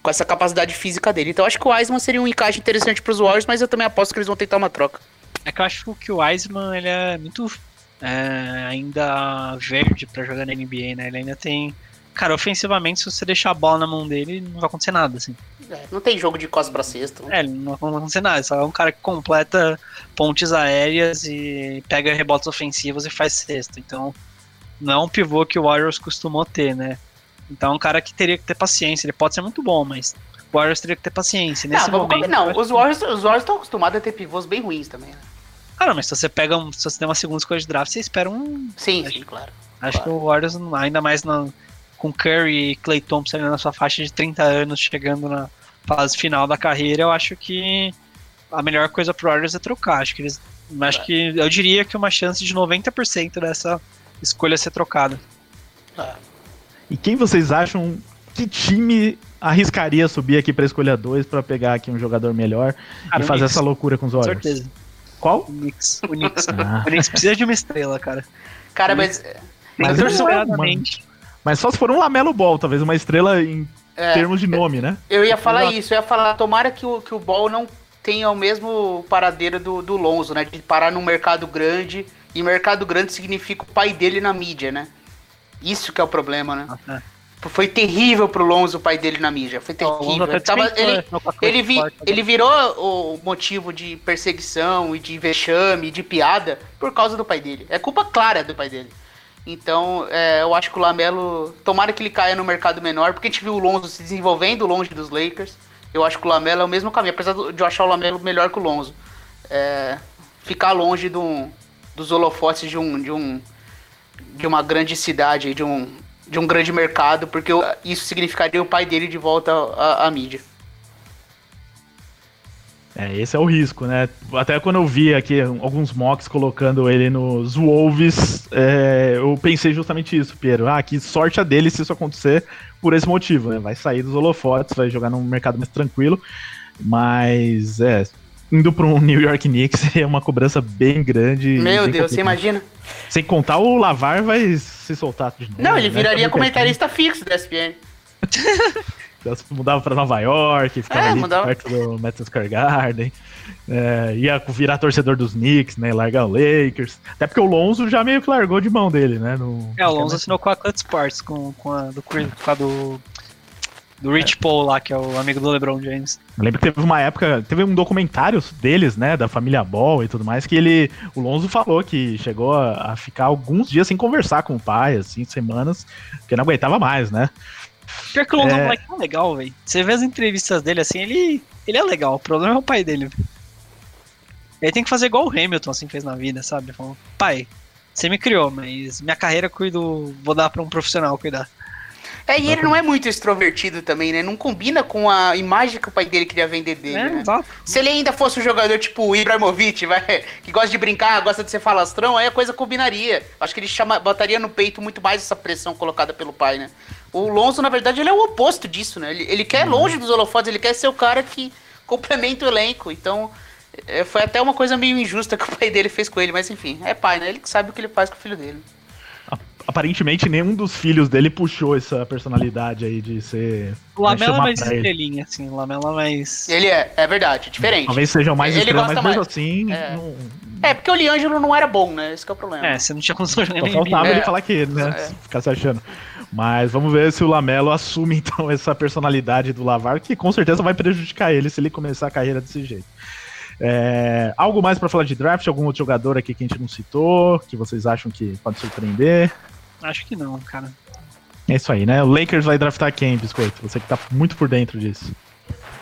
com essa capacidade física dele. Então acho que o Wiseman seria um encaixe interessante para os Warriors, mas eu também aposto que eles vão tentar uma troca. É que eu acho que o Wiseman ele é muito é, ainda verde para jogar na NBA, né? Ele ainda tem. Cara, ofensivamente, se você deixar a bola na mão dele, não vai acontecer nada, assim. É, não tem jogo de costas pra cesta. É, não vai acontecer nada. Só é um cara que completa pontes aéreas e pega rebotes ofensivos e faz cesta. Então, não é um pivô que o Warriors costumou ter, né? Então é um cara que teria que ter paciência. Ele pode ser muito bom, mas o Warriors teria que ter paciência. Nesse não, momento, não, os Warriors, os Warriors estão acostumados a ter pivôs bem ruins também, né? Cara, mas se você pega um, se você tem uma segunda escolha de draft, você espera um. Sim, acho, sim, claro. Acho claro. que o Warriors, ainda mais no, com Curry e Clay Thompson na sua faixa de 30 anos, chegando na fase final da carreira, eu acho que a melhor coisa pro Warriors é trocar. Acho que eles. Acho é. que eu diria que uma chance de 90% dessa escolha ser trocada. É. E quem vocês acham que time arriscaria subir aqui para escolha 2 para pegar aqui um jogador melhor cara, e fazer Knicks. essa loucura com os olhos? Com certeza. Qual? O Knicks. O Knicks. Ah. o Knicks precisa de uma estrela, cara. Cara, mas. Mas, mas só se for um Lamelo Ball, talvez uma estrela em é, termos de nome, né? Eu ia falar isso, eu ia falar, tomara que o, que o Ball não tenha o mesmo paradeiro do, do Lonzo, né? De parar num mercado grande e mercado grande significa o pai dele na mídia, né? Isso que é o problema, né? Uhum. Foi terrível pro Lonzo o pai dele na mídia. Foi terrível. Ele, tava, ele, ele, vi, ele virou o motivo de perseguição e de vexame e de piada por causa do pai dele. É culpa clara do pai dele. Então, é, eu acho que o Lamelo. Tomara que ele caia no mercado menor, porque a gente viu o Lonzo se desenvolvendo longe dos Lakers. Eu acho que o Lamelo é o mesmo caminho, apesar de eu achar o Lamelo melhor que o Lonzo. É, ficar longe um, dos holofotes de um, de um de uma grande cidade, de um, de um grande mercado, porque isso significaria o pai dele de volta à, à mídia. É, esse é o risco, né? Até quando eu vi aqui alguns mocks colocando ele nos Wolves, é, eu pensei justamente isso, Piero. Ah, que sorte a dele se isso acontecer por esse motivo, né? Vai sair dos holofotes, vai jogar num mercado mais tranquilo. Mas, é, indo para um New York Knicks seria uma cobrança bem grande. Meu Deus, você imagina? Sem contar o Lavar vai se soltar de novo. Não, ele né? viraria comentarista fixo da ESPN. mudava para Nova York, ficava é, ali mudava. perto do Madison Square Garden. É, ia virar torcedor dos Knicks, né? Largar o Lakers. Até porque o Lonzo já meio que largou de mão dele, né? No, é, o Lonzo assinou com a Cut Sports, com, com a do, com a do Do Rich Paul lá, que é o amigo do LeBron James. Eu lembro que teve uma época, teve um documentário deles, né, da família Ball e tudo mais, que ele, o Lonzo falou que chegou a, a ficar alguns dias sem conversar com o pai, assim, semanas, porque não aguentava mais, né? Pior que o Lonzo é um É. moleque tão legal, velho. Você vê as entrevistas dele assim, ele, ele é legal. O problema é o pai dele. Ele tem que fazer igual o Hamilton, assim, fez na vida, sabe? Falou, pai, você me criou, mas minha carreira eu cuido, vou dar pra um profissional cuidar. É, e ele não é muito extrovertido também, né? Não combina com a imagem que o pai dele queria vender dele, É, né? exato. Se ele ainda fosse um jogador tipo o Ibrahimovic, vai, que gosta de brincar, gosta de ser falastrão, aí a coisa combinaria. Acho que ele chama, botaria no peito muito mais essa pressão colocada pelo pai, né? O Lonzo, na verdade, ele é o oposto disso, né? Ele, ele quer longe dos holofotes, ele quer ser o cara que complementa o elenco. Então, é, foi até uma coisa meio injusta que o pai dele fez com ele, mas enfim, é pai, né? Ele que sabe o que ele faz com o filho dele. Aparentemente nenhum dos filhos dele puxou essa personalidade aí de ser. O Lamela é mais estrelinha, assim. O Lamela é mais. Ele é, é verdade, diferente. Talvez sejam mais Ele estrelas, mas gosta mesmo mais. assim. É. não- É, porque o Liangelo não era bom, né? Esse que é o problema. É, você não tinha condição de jogar Só nem faltava NBA. ele É. falar que, né? É. Ficar se achando. Mas vamos ver se o Lamelo assume então essa personalidade do Lavar, que com certeza vai prejudicar ele se ele começar a carreira desse jeito. É, algo mais pra falar de draft? Algum outro jogador aqui que a gente não citou, que vocês acham que pode surpreender? Acho que não, cara. É isso aí, né? O Lakers vai draftar quem, Biscoito? Você que tá muito por dentro disso.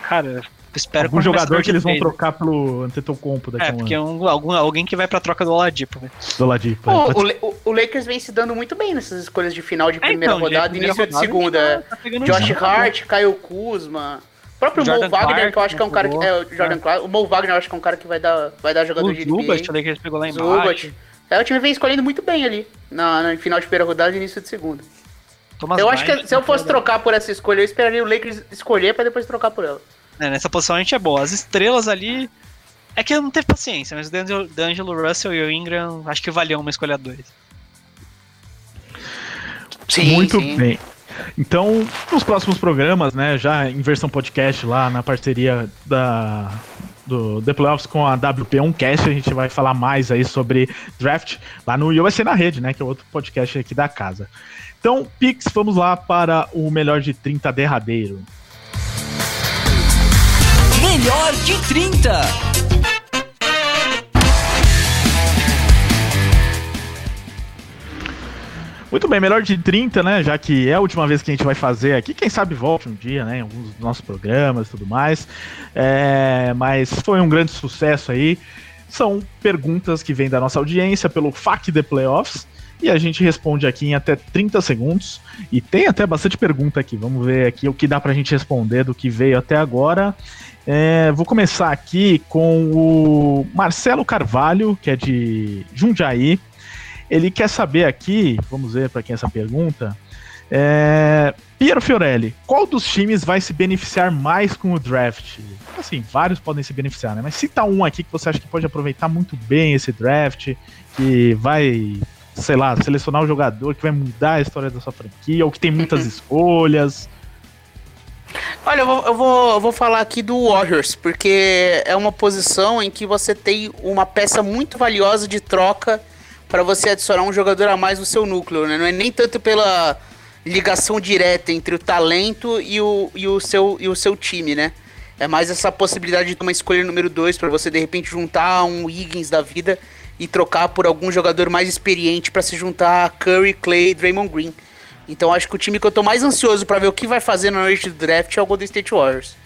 Cara, eu espero Algum que jogador que eles vão trocar pelo Antetokounmpo daqui É, a um porque ano. um, algum, alguém que vai pra troca do Oladipo, velho. Do Ladipo. O, é. o, Le- o- o Lakers vem se dando muito bem nessas escolhas de final de É, primeira então, de rodada e início de rodada, segunda. a é. gente tá pegando Josh um. Hart, Kyle Kuzma. O próprio Jordan Mo Wagner, Clark, que eu acho que é um cara que. É, o Jordan Clark. O Mo Wagner eu acho que é um cara que vai dar, vai dar jogador O de Zubat, NBA. falei que eles pegou lá embaixo. Zubat. É, o time vem escolhendo muito bem ali. Na, na final de primeira rodada e início de segunda. Thomas eu acho Bryant, que se eu fosse né? trocar por essa escolha, eu esperaria o Lakers escolher pra depois trocar por ela. É, nessa posição a gente é boa. As estrelas ali. É que não teve paciência, mas o D'Angelo- D'Angelo Russell e o Ingram acho que valiam uma escolha dois. Sim, Muito sim. bem. Então, nos próximos programas, né, já em versão podcast lá na parceria da do The Playoffs com a WP1Cast, a gente vai falar mais aí sobre draft lá no USA na Rede, né, que é outro podcast aqui da casa. Então, Pix, vamos lá para o melhor de 30 derradeiro. Melhor de 30. Muito bem, melhor de 30, né? Já que é a última vez que a gente vai fazer aqui. Quem sabe volte um dia, né? Em alguns dos nossos programas e tudo mais. É, mas foi um grande sucesso aí. São perguntas que vêm da nossa audiência pelo FAQ The Playoffs. E a gente responde aqui em até 30 segundos. E tem até bastante pergunta aqui. Vamos ver aqui o que dá pra gente responder do que veio até agora. É, vou começar aqui com o Marcelo Carvalho, que é de Jundiaí. Ele quer saber aqui, vamos ver para quem é essa pergunta. É, Piero Fiorelli, qual dos times vai se beneficiar mais com o draft? Assim, vários podem se beneficiar, né? Mas cita um aqui que você acha que pode aproveitar muito bem esse draft, que vai, sei lá, selecionar o jogador que vai mudar a história da sua franquia, ou que tem muitas escolhas. Olha, eu vou, eu, vou, eu vou falar aqui do Warriors, porque é uma posição em que você tem uma peça muito valiosa de troca para você adicionar um jogador a mais no seu núcleo, né? Não é nem tanto pela ligação direta entre o talento e o, e o, seu, e o seu time, né? É mais essa possibilidade de uma escolha número 2 para você de repente juntar um Higgins da vida e trocar por algum jogador mais experiente para se juntar a Curry, Clay Draymond Green. Então acho que o time que eu tô mais ansioso para ver o que vai fazer na noite do draft é o Golden State Warriors.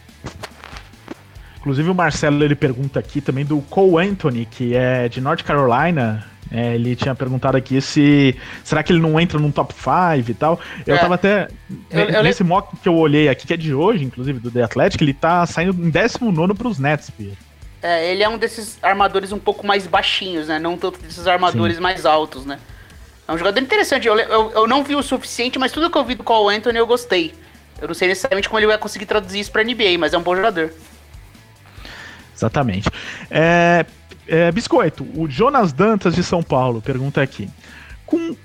Inclusive o Marcelo ele pergunta aqui também do Cole Anthony, que é de North Carolina. É, ele tinha perguntado aqui se. Será que ele não entra num top 5 e tal? Eu É. tava até. Eu- eu nesse mock que eu olhei aqui, que é de hoje, inclusive, do The Athletic, ele tá saindo em 19 pros Nets, Pierre. É, ele é um desses armadores um pouco mais baixinhos, né? Não tanto desses armadores mais altos, né? É um jogador interessante. Eu, eu, eu não vi o suficiente, mas tudo que eu vi do Cole Anthony eu gostei. Eu não sei necessariamente como ele vai conseguir traduzir isso pra NBA, mas é um bom jogador. Exatamente. É, é, Biscoito, o Jonas Dantas de São Paulo pergunta aqui. Com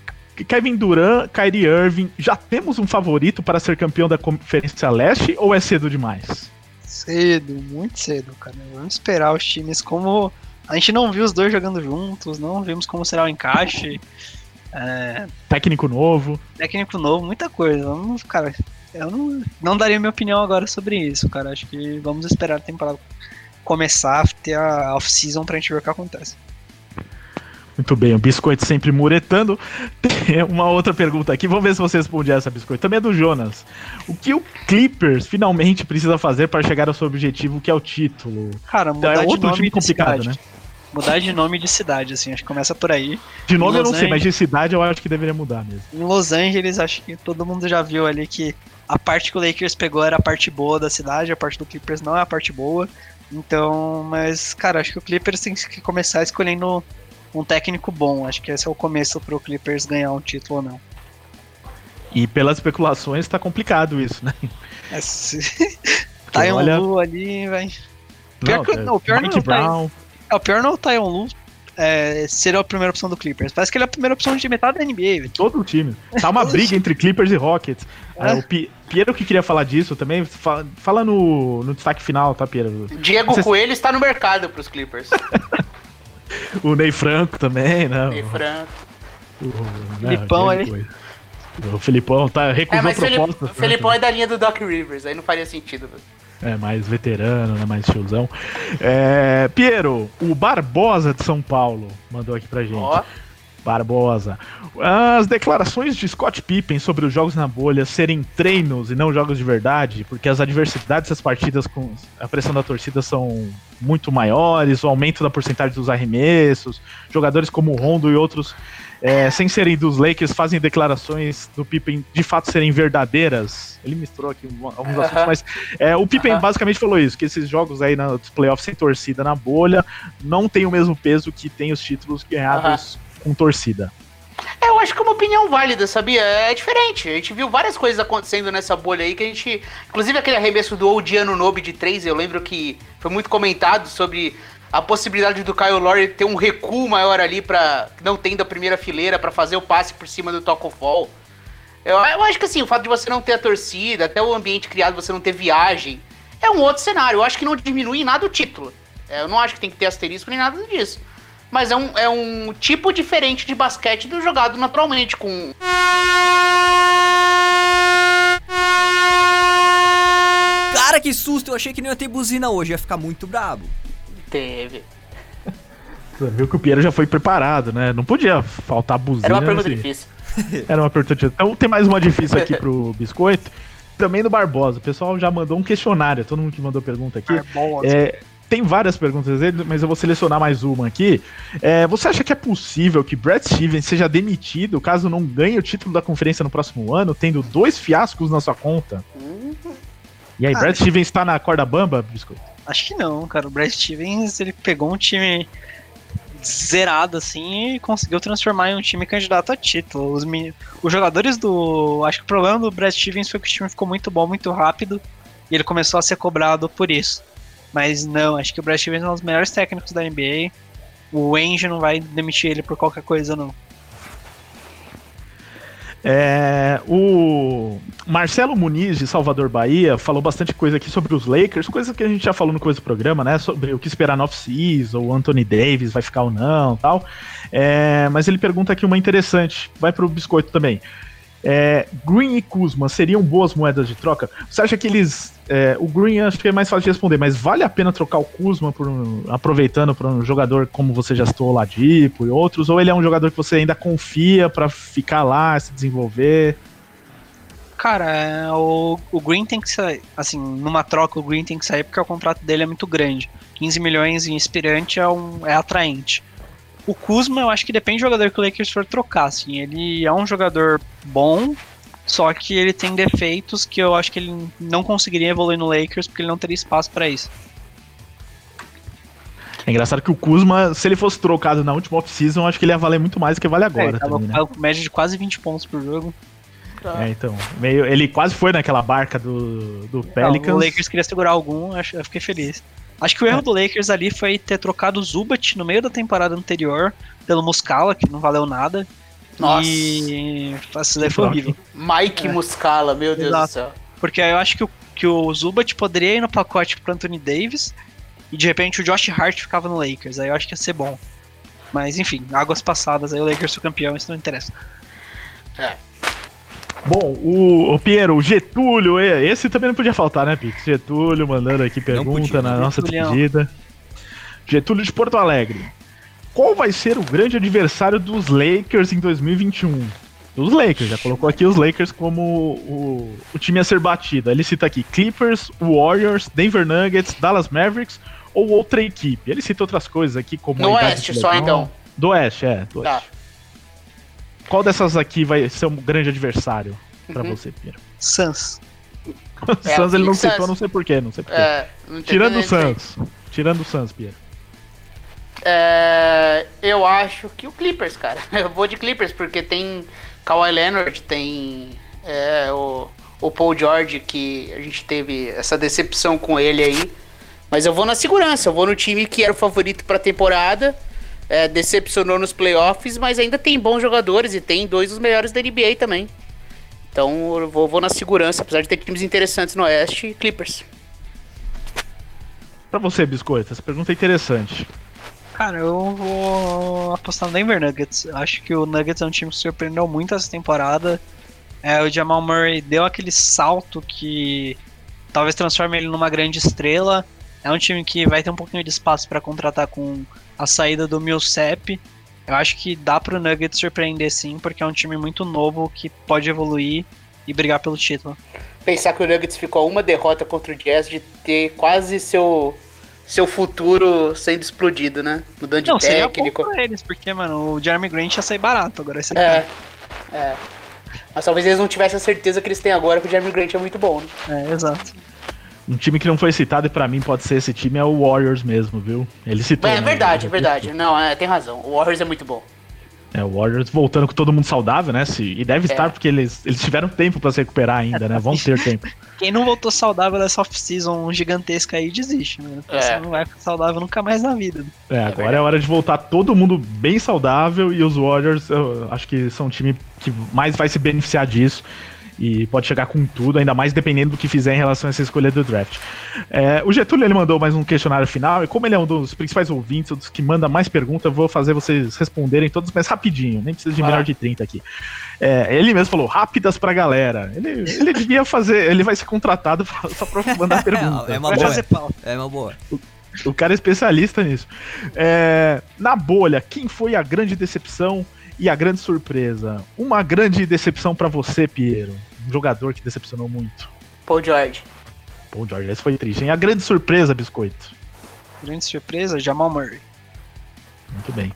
Kevin Durant, Kyrie Irving, já temos um favorito para ser campeão da Conferência Leste ou é cedo demais? Cedo, muito cedo, cara. Vamos esperar os times como. A gente não viu os dois jogando juntos, não vimos como será o encaixe. É, Técnico novo. técnico novo, muita coisa. Vamos, cara, Eu não, não daria minha opinião agora sobre isso, cara. Acho que vamos esperar a temporada começar, ter a off-season pra gente ver o que acontece. Muito bem, o Biscoito sempre muretando. Tem uma outra pergunta aqui, vamos ver se você responde essa, Biscoito. Também é do Jonas. O que o Clippers finalmente precisa fazer para chegar ao seu objetivo, que é o título? Cara, Então, mudar é de outro nome time de complicado, cidade. né? Mudar de nome de cidade, assim, acho que começa por aí. De nome eu não sei, mas Angeles. de cidade eu acho que deveria mudar mesmo. Em Los Angeles, acho que todo mundo já viu ali que a parte que o Lakers pegou era a parte boa da cidade, a parte do Clippers não é a parte boa. Então, mas, cara, acho que o Clippers tem que começar escolhendo um técnico bom. Acho que esse é o começo pro Clippers ganhar um título ou não. E pelas especulações tá complicado isso, né? É, se... Tyron olha- Lu ali, vai. Pior que- é não, o pior Mike não tá- Brown. É, o pior não é o Tyron Lu é, ser a primeira opção do Clippers. Parece que ele é a primeira opção de metade da NBA, velho. Todo o time. Tá uma briga entre Clippers e Rockets. É. Ah, o Pi- Piero que queria falar disso também. Fala, fala no, no destaque final, tá, Piero? Diego Vocês- Coelho está no mercado pros Clippers. O Ney Franco também, né? E Franco. O, o- Filipão o- ali. O Filipão tá, É, recusou mas o né? Felipão é da linha do Doc Rivers, aí não faria sentido. velho. É, mais veterano, né? Mais tiozão. É, Piero, o Barbosa de São Paulo mandou aqui pra gente. Ó, Barbosa. As declarações de Scott Pippen sobre os jogos na bolha serem treinos e não jogos de verdade, porque as adversidades das partidas com a pressão da torcida são muito maiores, o aumento da porcentagem dos arremessos, jogadores como o Rondo e outros, é, sem serem dos Lakers, fazem declarações do Pippen de fato serem verdadeiras. Ele misturou aqui alguns assuntos, mas é, o Pippen Aham. basicamente falou isso, que esses jogos aí nos playoffs sem torcida na bolha não tem o mesmo peso que tem os títulos ganhados com torcida. É, eu acho que é uma opinião válida, sabia? É diferente. A gente viu várias coisas acontecendo nessa bolha aí que a gente. Inclusive aquele arremesso do Odiano Nobe de 3, eu lembro que foi muito comentado sobre a possibilidade do Kyle Lowry ter um recuo maior ali para não tendo a primeira fileira pra fazer o passe por cima do Taco Fall. Eu, eu acho que assim, o fato de você não ter a torcida, até o ambiente criado, você não ter viagem, é um outro cenário. Eu acho que não diminui em nada o título. É, Eu não acho que tem que ter asterisco nem nada disso. Mas é um, é um tipo diferente de basquete do jogado naturalmente, com. Cara, que susto! Eu achei que não ia ter buzina hoje, ia ficar muito brabo. Teve. Você viu que o Piero já foi preparado, né? Não podia faltar buzina. Era uma pergunta nesse- difícil. Era uma pergunta difícil. Então tem mais uma difícil aqui pro Biscoito. Também do Barbosa. O pessoal já mandou um questionário. Todo mundo que mandou pergunta aqui. Barbosa. É, tem várias perguntas dele, mas eu vou selecionar mais uma aqui. É, você acha que é possível que Brad Stevens seja demitido caso não ganhe o título da conferência no próximo ano, tendo dois fiascos na sua conta? E aí, Ah, Brad Stevens tá na corda bamba, Biscoito? Acho que não, cara. O Brad Stevens, ele pegou um time zerado assim e conseguiu transformar em um time candidato a título. Os, os jogadores do. Acho que o problema do Brad Stevens foi que o time ficou muito bom, muito rápido e ele começou a ser cobrado por isso. Mas não, acho que o Brad Stevens é um dos melhores técnicos da NBA. O Ainge não vai demitir ele por qualquer coisa, não. É, o Marcelo Muniz, de Salvador, Bahia, falou bastante coisa aqui sobre os Lakers, coisa que a gente já falou no coisa do programa, né? Sobre o que esperar no off-season, o Anthony Davis vai ficar ou não tal. É, mas ele pergunta aqui uma interessante, vai pro biscoito também. É, Green e Kuzma seriam boas moedas de troca? Você acha que eles. é, o Green acho que é mais fácil de responder, mas vale a pena trocar o Kuzma por um- aproveitando para um jogador como você já citou, o Ladipo e outros? Ou ele é um jogador que você ainda confia para ficar lá, se desenvolver? Cara, é, o, o Green tem que sair. Assim, numa troca, o Green tem que sair porque o contrato dele é muito grande. 15 milhões em inspirante é, um, é atraente. O Kuzma, eu acho que depende do jogador que o Lakers for trocar. Assim, ele é um jogador bom, só que ele tem defeitos que eu acho que ele não conseguiria evoluir no Lakers porque ele não teria espaço pra isso. É engraçado que o Kuzma, se ele fosse trocado na última off-season, acho que ele ia valer muito mais do que vale É, agora ele tava também, né? com média de quase 20 pontos por jogo. É, então. Meio, ele quase foi naquela barca do, do Não, Pelicans. o Lakers queria segurar algum, acho- eu fiquei feliz. Acho que o erro do Lakers ali foi ter trocado o Zubat no meio da temporada anterior pelo Muscala, que não valeu nada. Nossa. E isso daí foi horrível. Mike Muscala, meu Deus Exato. do céu. Porque eu acho que o, que o Zubat poderia ir no pacote pro Anthony Davis e de repente o Josh Hart ficava no Lakers. Aí eu acho que ia ser bom. Mas enfim, águas passadas, aí o Lakers foi campeão, isso não interessa. Bom, o, o Piero, o Getúlio, e- esse também não podia faltar, né, Pix? Getúlio mandando aqui pergunta podia, na nossa Getulião. despedida. Getúlio de Porto Alegre. Qual vai ser o grande adversário dos Lakers em 2021? Dos Lakers, já colocou aqui os Lakers como o, o time a ser batido. Ele cita aqui Clippers, Warriors, Denver Nuggets, Dallas Mavericks ou outra equipe. Ele cita outras coisas aqui como. Idade Oeste só, então. Do Oeste, é. Do Tá. Qual dessas aqui vai ser um grande adversário pra Uhum. você, Piero? Suns. O É, Suns ele não o Suns. citou, não sei porquê, não sei porquê. É, não Tirando o aí. Suns. Tirando o Suns, Piero. É, eu acho que o Clippers, cara. Eu vou de Clippers porque tem Kawhi Leonard, tem é, o, o Paul George, que a gente teve essa decepção com ele aí. Mas eu vou na segurança, eu vou no time que era o favorito pra temporada. É, decepcionou nos playoffs, mas ainda tem bons jogadores e tem dois dos melhores da NBA também. Então eu vou, vou na segurança, apesar de ter times interessantes no Oeste, Clippers. Pra você, Biscoito, essa pergunta é interessante. Cara, eu vou apostar no Denver Nuggets. Acho que o Nuggets é um time que surpreendeu muito essa temporada. É, o Jamal Murray deu aquele salto que talvez transforme ele numa grande estrela. É um time que vai ter um pouquinho de espaço para contratar com a saída do Millsap. Eu acho que dá pro Nuggets surpreender sim, porque é um time muito novo que pode evoluir e brigar pelo título. pensar que o Nuggets ficou uma derrota contra o Jazz de ter quase seu seu futuro sendo explodido, né? Mudando de Não, técnico. pra eles, porque, mano, o Jeremy Grant ia sair barato agora. Esse É. É. Mas talvez eles não tivessem a certeza que eles têm agora que o Jeremy Grant é muito bom, né? É, exato. Um time que não foi citado e pra mim pode ser esse time é o Warriors mesmo, viu? Ele citou. É né? verdade, é Ele- verdade. Não, é, tem razão. O Warriors é muito bom. É, o Warriors voltando com todo mundo saudável, né? Se, e deve É. estar porque eles, eles tiveram tempo pra se recuperar ainda, né? Vão ter tempo. Quem não voltou saudável dessa off-season gigantesca aí, desiste, mano. É. Você não vai ficar saudável nunca mais na vida. É, agora verdade. é hora de voltar todo mundo bem saudável e os Warriors, eu acho que são o time que mais vai se beneficiar disso e pode chegar com tudo, ainda mais dependendo do que fizer em relação a essa escolha do draft. É, o Getúlio ele mandou mais um questionário final e como ele é um dos principais ouvintes, um dos que manda mais perguntas, eu vou fazer vocês responderem todos, mas rapidinho, nem precisa de menor de 30 aqui. É, ele mesmo falou, rápidas pra galera. Ele, ele devia fazer, ele vai ser contratado só pra mandar pergunta. É uma Vai boa. fazer pau. É uma boa. O cara é especialista nisso. É, na bolha, quem foi a grande decepção e a grande surpresa? Uma grande decepção pra você, Piero. Jogador que decepcionou muito. Paul George. Pô, Jorge, esse foi triste, hein? A grande surpresa, Biscoito. Grande surpresa, Jamal Murray. Muito bem.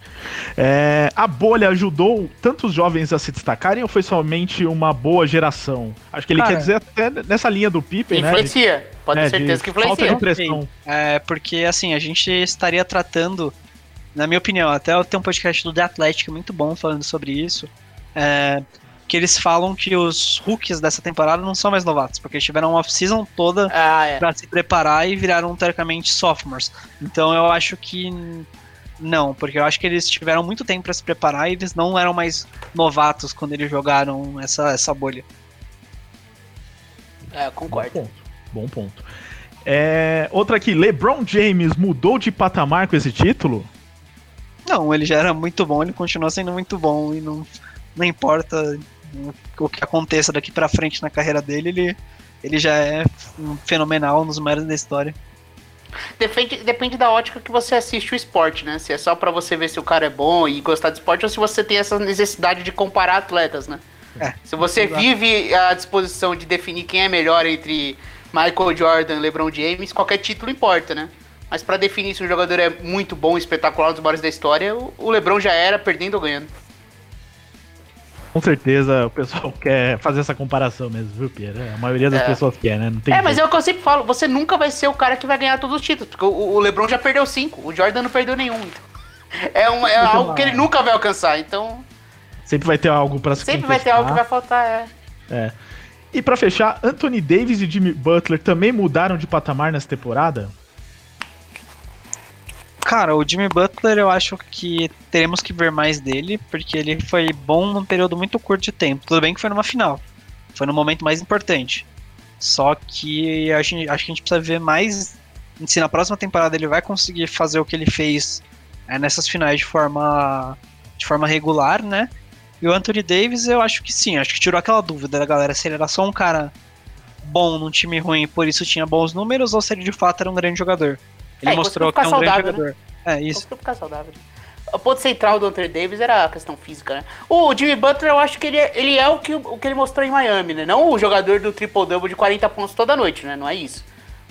É, a bolha ajudou tantos jovens a se destacarem ou foi somente uma boa geração? Acho que ele Cara, quer dizer até nessa linha do Pippen, né? de- Influencia. Pode é, ter certeza de que Falta influencia. de pressão. É, porque assim, a gente estaria tratando, na minha opinião, até tem um podcast do The Athletic muito bom falando sobre isso. é, que eles falam que os rookies dessa temporada não são mais novatos, porque eles tiveram uma off-season toda Ah, é. pra se preparar e viraram teoricamente sophomores. Então eu acho que não, porque eu acho que eles tiveram muito tempo pra se preparar e eles não eram mais novatos quando eles jogaram essa, essa bolha. É, Bom concordo. ponto. Bom ponto. É, outra aqui, LeBron James mudou de patamar com esse título? Não, ele já era muito bom, ele continua sendo muito bom e não, não importa o que aconteça daqui pra frente na carreira dele, ele, ele já é um fenomenal, um dos maiores da história. Depende, depende da ótica que você assiste o esporte, né? Se é só pra você ver se o cara é bom e gostar de esporte ou se você tem essa necessidade de comparar atletas, né? É, Se você exato. vive à disposição de definir quem é melhor entre Michael Jordan e LeBron James, qualquer título importa, né? Mas pra definir se um jogador é muito bom, espetacular, um dos maiores da história, o LeBron já era perdendo ou ganhando. Com certeza o pessoal quer fazer essa comparação mesmo, viu, Pierre? A maioria das É. pessoas quer, né? Não tem é, mas é jeito. o que eu sempre falo, você nunca vai ser o cara que vai ganhar todos os títulos, porque o, LeBron já perdeu cinco, o Jordan não perdeu nenhum. Então. É, uma- é algo que ele nunca vai alcançar, então Sempre vai ter algo pra se sempre vai ter algo que vai faltar. É. É. E pra fechar, Anthony Davis e Jimmy Butler também mudaram de patamar nessa temporada? Cara, o Jimmy Butler eu acho que teremos que ver mais dele, porque ele foi bom num período muito curto de tempo. Tudo bem que foi numa final. Foi no momento mais importante. Só que a gente, acho que a gente precisa ver mais se na próxima temporada ele vai conseguir fazer o que ele fez é, nessas finais de forma, de forma regular, né? E o Anthony Davis, eu acho que sim, acho que tirou aquela dúvida da galera se ele era só um cara bom num time ruim e por isso tinha bons números ou se ele de fato era um grande jogador. Ele É, mostrou que é um ficar grande saudável, jogador. É, isso. Ficar saudável. O ponto central do Anthony Davis era a questão física, né? O Jimmy Butler, eu acho que ele é, ele é o, que, o que ele mostrou em Miami, né? Não o jogador do triple-double de 40 pontos toda noite, né? Não é isso.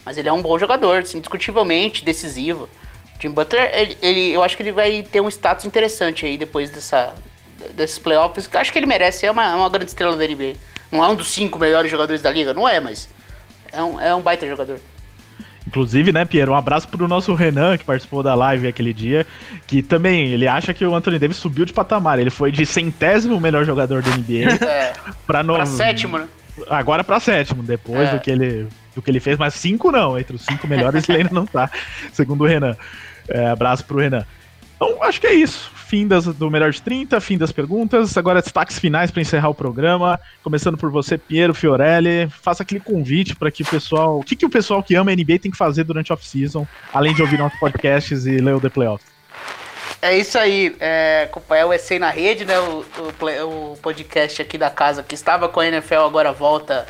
Mas ele é um bom jogador, assim, indiscutivelmente decisivo. O Jimmy Butler, ele, ele- eu acho que ele vai ter um status interessante aí depois dessa, desses playoffs. Acho que ele merece, é uma, é uma grande estrela da NBA. Não é um dos cinco melhores jogadores da liga, não é, mas é um, é um baita jogador. Inclusive, né, Piero, um abraço pro nosso Renan, que participou da live aquele dia, que também, ele acha que o Anthony Davis subiu de patamar. Ele foi de centésimo melhor jogador da NBA É, pra, no... pra sétimo, né? Agora pra sétimo, depois É. do, que ele, do que ele fez, mas cinco não, entre os cinco melhores ele ainda não tá, segundo o Renan. É, abraço pro Renan. Então, acho que é isso. Fim das, do melhor de 30, fim das perguntas. Agora, destaques finais para encerrar o programa. Começando por você, Piero Fiorelli. Faça aquele convite para que o pessoal. O que, que o pessoal que ama NBA tem que fazer durante off-season, além de ouvir nossos podcasts e ler o The Playoffs? É isso aí, é, acompanhar o EC na rede, né? O, o, o podcast aqui da casa que estava com a NFL agora volta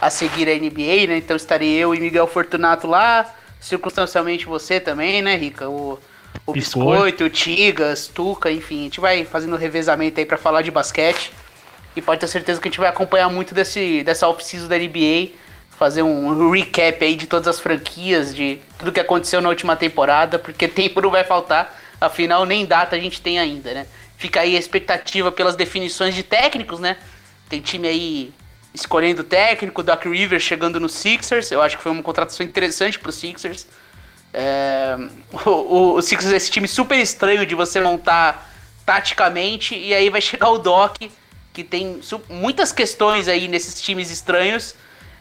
a seguir a NBA, né? Então estarei eu e Miguel Fortunato lá, circunstancialmente você também, né, Rica? O, o Biscoito. O Tigas, Tuca, enfim, a gente vai fazendo revezamento aí pra falar de basquete. E pode ter certeza que a gente vai acompanhar muito desse, dessa off-season da NBA, fazer um recap aí de todas as franquias, de tudo que aconteceu na última temporada, porque tempo não vai faltar, afinal nem data a gente tem ainda, né? Fica aí a expectativa pelas definições de técnicos, né? Tem time aí escolhendo técnico, Doc Rivers chegando no Sixers, eu acho que foi uma contratação interessante pro Sixers. É, o, o, Sixers é esse time super estranho de você montar taticamente, e aí vai chegar o Doc, que tem muitas questões aí nesses times estranhos,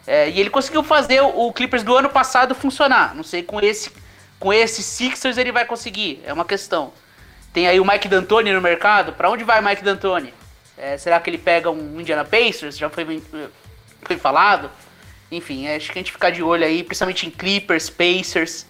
é, e ele conseguiu fazer o, Clippers do ano passado funcionar. Não sei com esse com esse Sixers ele vai conseguir, é uma questão. Tem aí o Mike D'Antoni no mercado, pra onde vai o Mike D'Antoni? É, será que ele pega um Indiana Pacers? Já foi, foi falado. Enfim, acho que a gente ficar de olho aí, principalmente em Clippers, Pacers,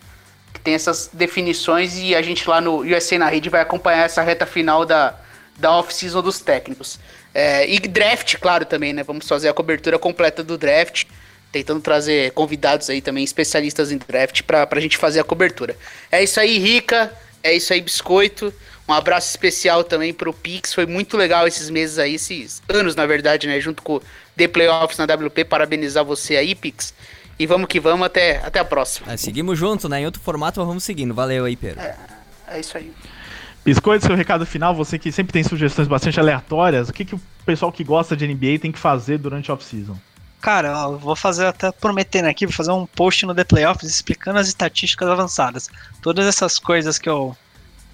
tem essas definições e a gente lá no USA na rede vai acompanhar essa reta final da, da off-season dos técnicos. É, e draft, claro, também, né? Vamos fazer a cobertura completa do draft, tentando trazer convidados aí também, especialistas em draft, pra, pra gente fazer a cobertura. É isso aí, Rica. É isso aí, Biscoito. Um abraço especial também pro Pix. Foi muito legal esses meses aí, esses anos, na verdade, né? Junto com o The Playoffs na WP. Parabenizar você aí, Pix. E vamos que vamos, até, até a próxima. É, seguimos junto, né? Em outro formato, mas vamos seguindo. Valeu aí, Pedro. É isso aí. Biscoito, seu recado final, você que sempre tem sugestões bastante aleatórias, o que, que o pessoal que gosta de NBA tem que fazer durante a off-season? Cara, ó, eu vou fazer até prometendo aqui, vou fazer um post no The Playoffs explicando as estatísticas avançadas. Todas essas coisas que eu,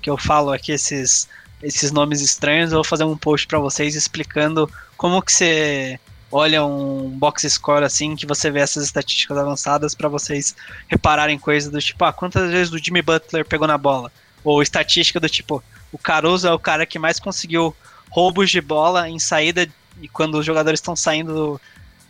que eu falo aqui, esses, esses nomes estranhos, eu vou fazer um post pra vocês explicando como que você olha um box score assim, que você vê essas estatísticas avançadas pra vocês repararem coisas do tipo, ah, quantas vezes o Jimmy Butler pegou na bola? Ou estatística do tipo, o Caruso é o cara que mais conseguiu roubos de bola em saída e quando os jogadores estão saindo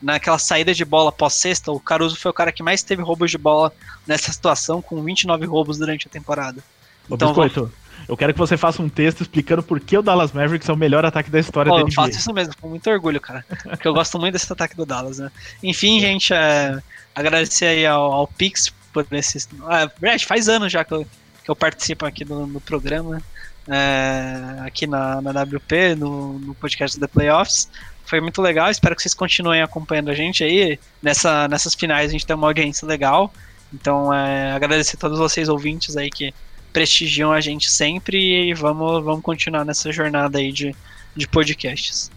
naquela saída de bola pós-sexta, o Caruso foi o cara que mais teve roubos de bola nessa situação, com 29 roubos durante a temporada. Ô, Então, Biscoito, eu quero que você faça um texto explicando por que o Dallas Mavericks é o melhor ataque da história Pô, da eu NBA. faço isso mesmo, com muito orgulho, cara. Porque eu gosto muito desse ataque do Dallas, né? Enfim, gente, é, agradecer aí ao, ao Pix por esses. Ah, verdade, faz anos já que eu, que eu participo aqui do, do programa, é, aqui na, na WP, no, no podcast The Playoffs. Foi muito legal, espero que vocês continuem acompanhando a gente aí. Nessa, nessas finais a gente tem uma audiência legal. Então, é, agradecer a todos vocês ouvintes aí que prestigiam a gente sempre e vamos, vamos continuar nessa jornada aí de, de podcasts.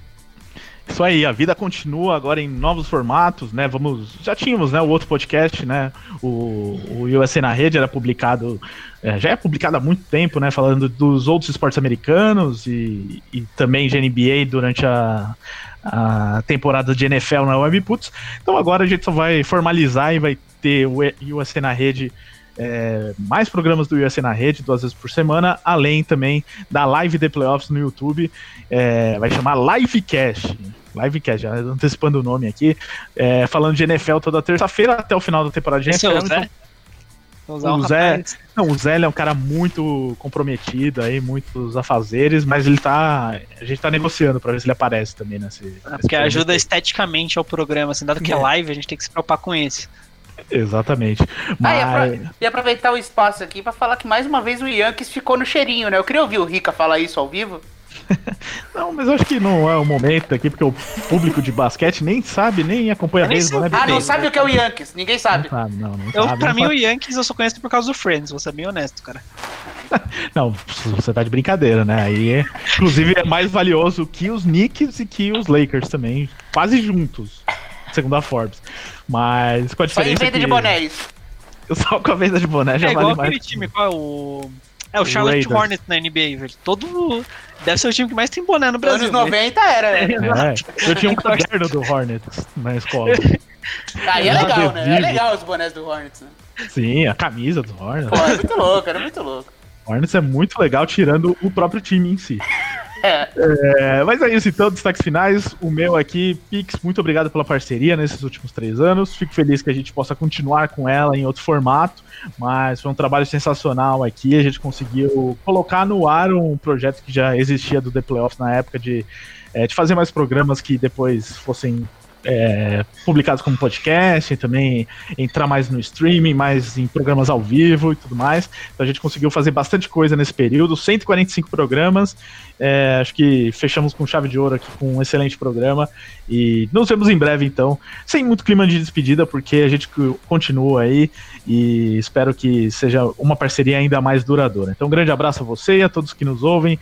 Isso aí, a vida continua agora em novos formatos, né? Vamos, já tínhamos, né, o outro podcast, né? O, o USA na rede era publicado, é, já é publicado há muito tempo, né? Falando dos outros esportes americanos e, e também de NBA durante a, a temporada de NFL na Webputs. Então agora a gente só vai formalizar e vai ter o USA na rede. É, mais programas do USA na rede, duas vezes por semana, além também da live de playoffs no YouTube. É, vai chamar Livecast. Livecast, já antecipando o nome aqui. É, falando de NFL toda terça-feira até o final da temporada de Esse é o Zé? então- O Zé-. Não, o Zé é um cara muito comprometido aí, muitos afazeres, mas ele tá. A gente tá negociando pra ver se ele aparece também nesse. Ah, Porque ajuda esteticamente ao programa, assim, dado que é É. live, a gente tem que se preocupar com isso. Exatamente. Ah, e, Mas. apro- e aproveitar o espaço aqui pra falar que mais uma vez o Yankees ficou no cheirinho, né? Eu queria ouvir o Rica falar isso ao vivo. Não, mas eu acho que não é o momento aqui, porque o público de basquete nem sabe, nem acompanha nem beisebol, né? Ah, não Bebê? sabe o que é o Yankees? Ninguém sabe. Não sabe, não, não Eu, sabe, pra não mim, sabe. o Yankees eu só conheço por causa do Friends, vou ser bem honesto, cara. Não, você tá de brincadeira, né? Aí, é- inclusive, é mais valioso que os Knicks e que os Lakers também, quase juntos, segundo a Forbes. Mas com a Só em diferença venda que... de boné isso. Só com a venda de boné já É igual vale aquele mais. time, qual é o. É o O Charlotte Raiders. Hornets na NBA, velho. Todo. Deve ser o time que mais tem boné no Nos Brasil. anos né? 90 era, né? É, eu tinha um caderno do Hornets na escola. Aí é legal, né? É legal os bonés do Hornets, né? Sim, a camisa do Hornets. Pô, é muito louco, era muito louco. Hornets é muito legal, tirando o próprio time em si. É. É, mas é isso, então, destaques finais. O meu aqui, Pix, muito obrigado pela parceria nesses últimos três anos. Fico feliz que a gente possa continuar com ela em outro formato, mas foi um trabalho sensacional aqui. A gente conseguiu colocar no ar um projeto que já existia do The Playoffs na época de, é, de fazer mais programas que depois fossem é, publicados como podcast, também entrar mais no streaming, mais em programas ao vivo e tudo mais. Então a gente conseguiu fazer bastante coisa nesse período, 145 programas. É, acho que fechamos com chave de ouro aqui com um excelente programa. E nos vemos em breve, então, sem muito clima de despedida, porque a gente co- continua aí e espero que seja uma parceria ainda mais duradoura. Então, um grande abraço a você e a todos que nos ouvem.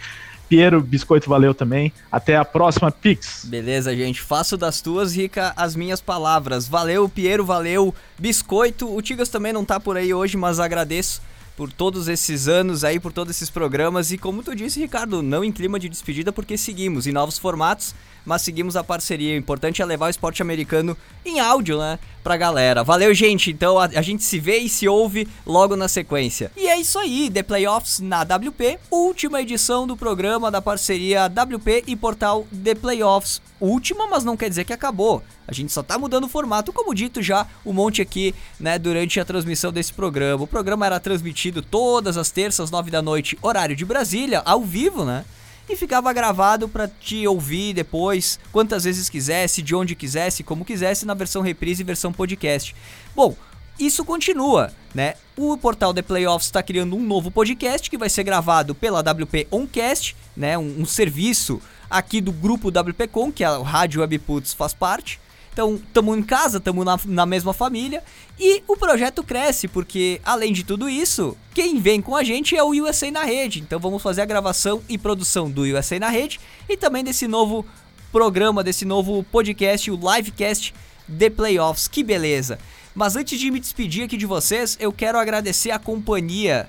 Piero, Biscoito, valeu também. Até a próxima, Pix. Beleza, gente. Faço das tuas, Rica, as minhas palavras. Valeu, Piero, valeu, Biscoito. O Tigas também não tá por aí hoje, mas agradeço por todos esses anos aí, por todos esses programas. E como tu disse, Ricardo, não em clima de despedida, porque seguimos em novos formatos, mas seguimos a parceria. O importante é levar o esporte americano em áudio, né? Pra galera. Valeu, gente. Então a, a gente se vê e se ouve logo na sequência. E é isso aí, The Playoffs na WP, última edição do programa da parceria WP e portal The Playoffs. Última, mas não quer dizer que acabou. A gente só tá mudando o formato, como dito já, um monte aqui, né, durante a transmissão desse programa. O programa era transmitido todas as terças, nove da noite, horário de Brasília, ao vivo, né? E ficava gravado para te ouvir depois, quantas vezes quisesse, de onde quisesse, como quisesse, na versão reprise e versão podcast. Bom, isso continua, né? O portal The Playoffs está criando um novo podcast que vai ser gravado pela WP Oncast, né? Um, um serviço aqui do grupo WPcom, que a Rádio Webputs faz parte. Então, estamos em casa, estamos na, na mesma família e o projeto cresce, porque além de tudo isso, quem vem com a gente é o USA na Rede. Então, vamos fazer a gravação e produção do USA na Rede e também desse novo programa, desse novo podcast, o Livecast The Playoffs. Que beleza! Mas antes de me despedir aqui de vocês, eu quero agradecer a companhia,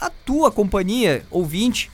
a tua companhia, ouvinte,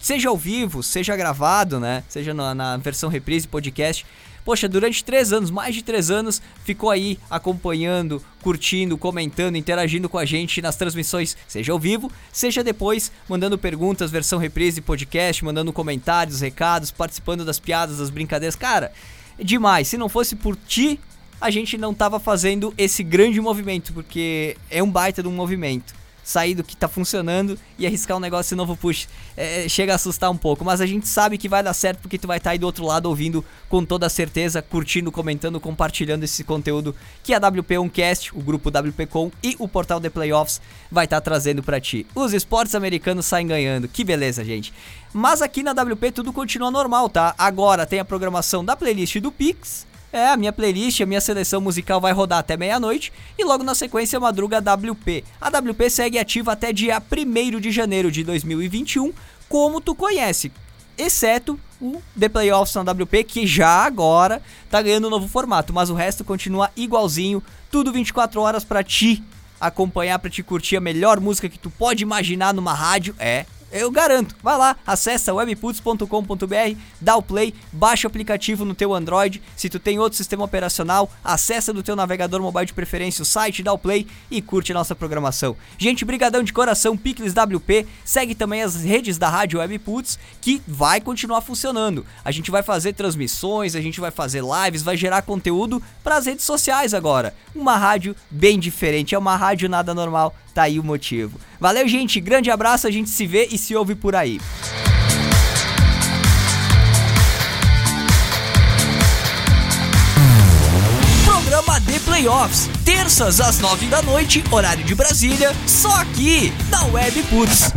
seja ao vivo, seja gravado, né? Seja na, na versão reprise podcast. Poxa, durante três anos, mais de três anos, ficou aí acompanhando, curtindo, comentando, interagindo com a gente nas transmissões, seja ao vivo, seja depois mandando perguntas, versão reprise, podcast, mandando comentários, recados, participando das piadas, das brincadeiras. Cara, é demais. Se não fosse por ti, a gente não tava fazendo esse grande movimento, porque é um baita de um movimento sair do que tá funcionando e arriscar um negócio novo, puxa, é, chega a assustar um pouco, mas a gente sabe que vai dar certo porque tu vai estar tá aí do outro lado ouvindo com toda certeza, curtindo, comentando, compartilhando esse conteúdo que a WP Oncast, o grupo WPcom e o portal The Playoffs vai estar tá trazendo para ti. Os esportes americanos saem ganhando, que beleza, gente. Mas aqui na WP tudo continua normal, tá? Agora tem a programação da playlist do Pix, é, a minha playlist, a minha seleção musical vai rodar até meia-noite e logo na sequência madruga WP. A WP segue ativa até dia 1 de janeiro de 2021, como tu conhece, exceto o The Playoffs na WP, que já agora tá ganhando um novo formato, mas o resto continua igualzinho, tudo 24 horas para ti acompanhar, para te curtir a melhor música que tu pode imaginar numa rádio. É, Eu garanto. Vai lá, acessa webputs.com.br, dá o play, baixa o aplicativo no teu Android. Se tu tem outro sistema operacional, acessa do teu navegador mobile de preferência o site, dá o play e curte a nossa programação. Gente, brigadão de coração, Picles WP. Segue também as redes da Rádio Webputs, que vai continuar funcionando. A gente vai fazer transmissões, a gente vai fazer lives, vai gerar conteúdo para as redes sociais agora. Uma rádio bem diferente, é uma rádio nada normal, tá aí o motivo. Valeu, gente, grande abraço, a gente se vê e se ouve por aí. Programa de Playoffs, terças às nove da noite, horário de Brasília, só aqui na Web Puts.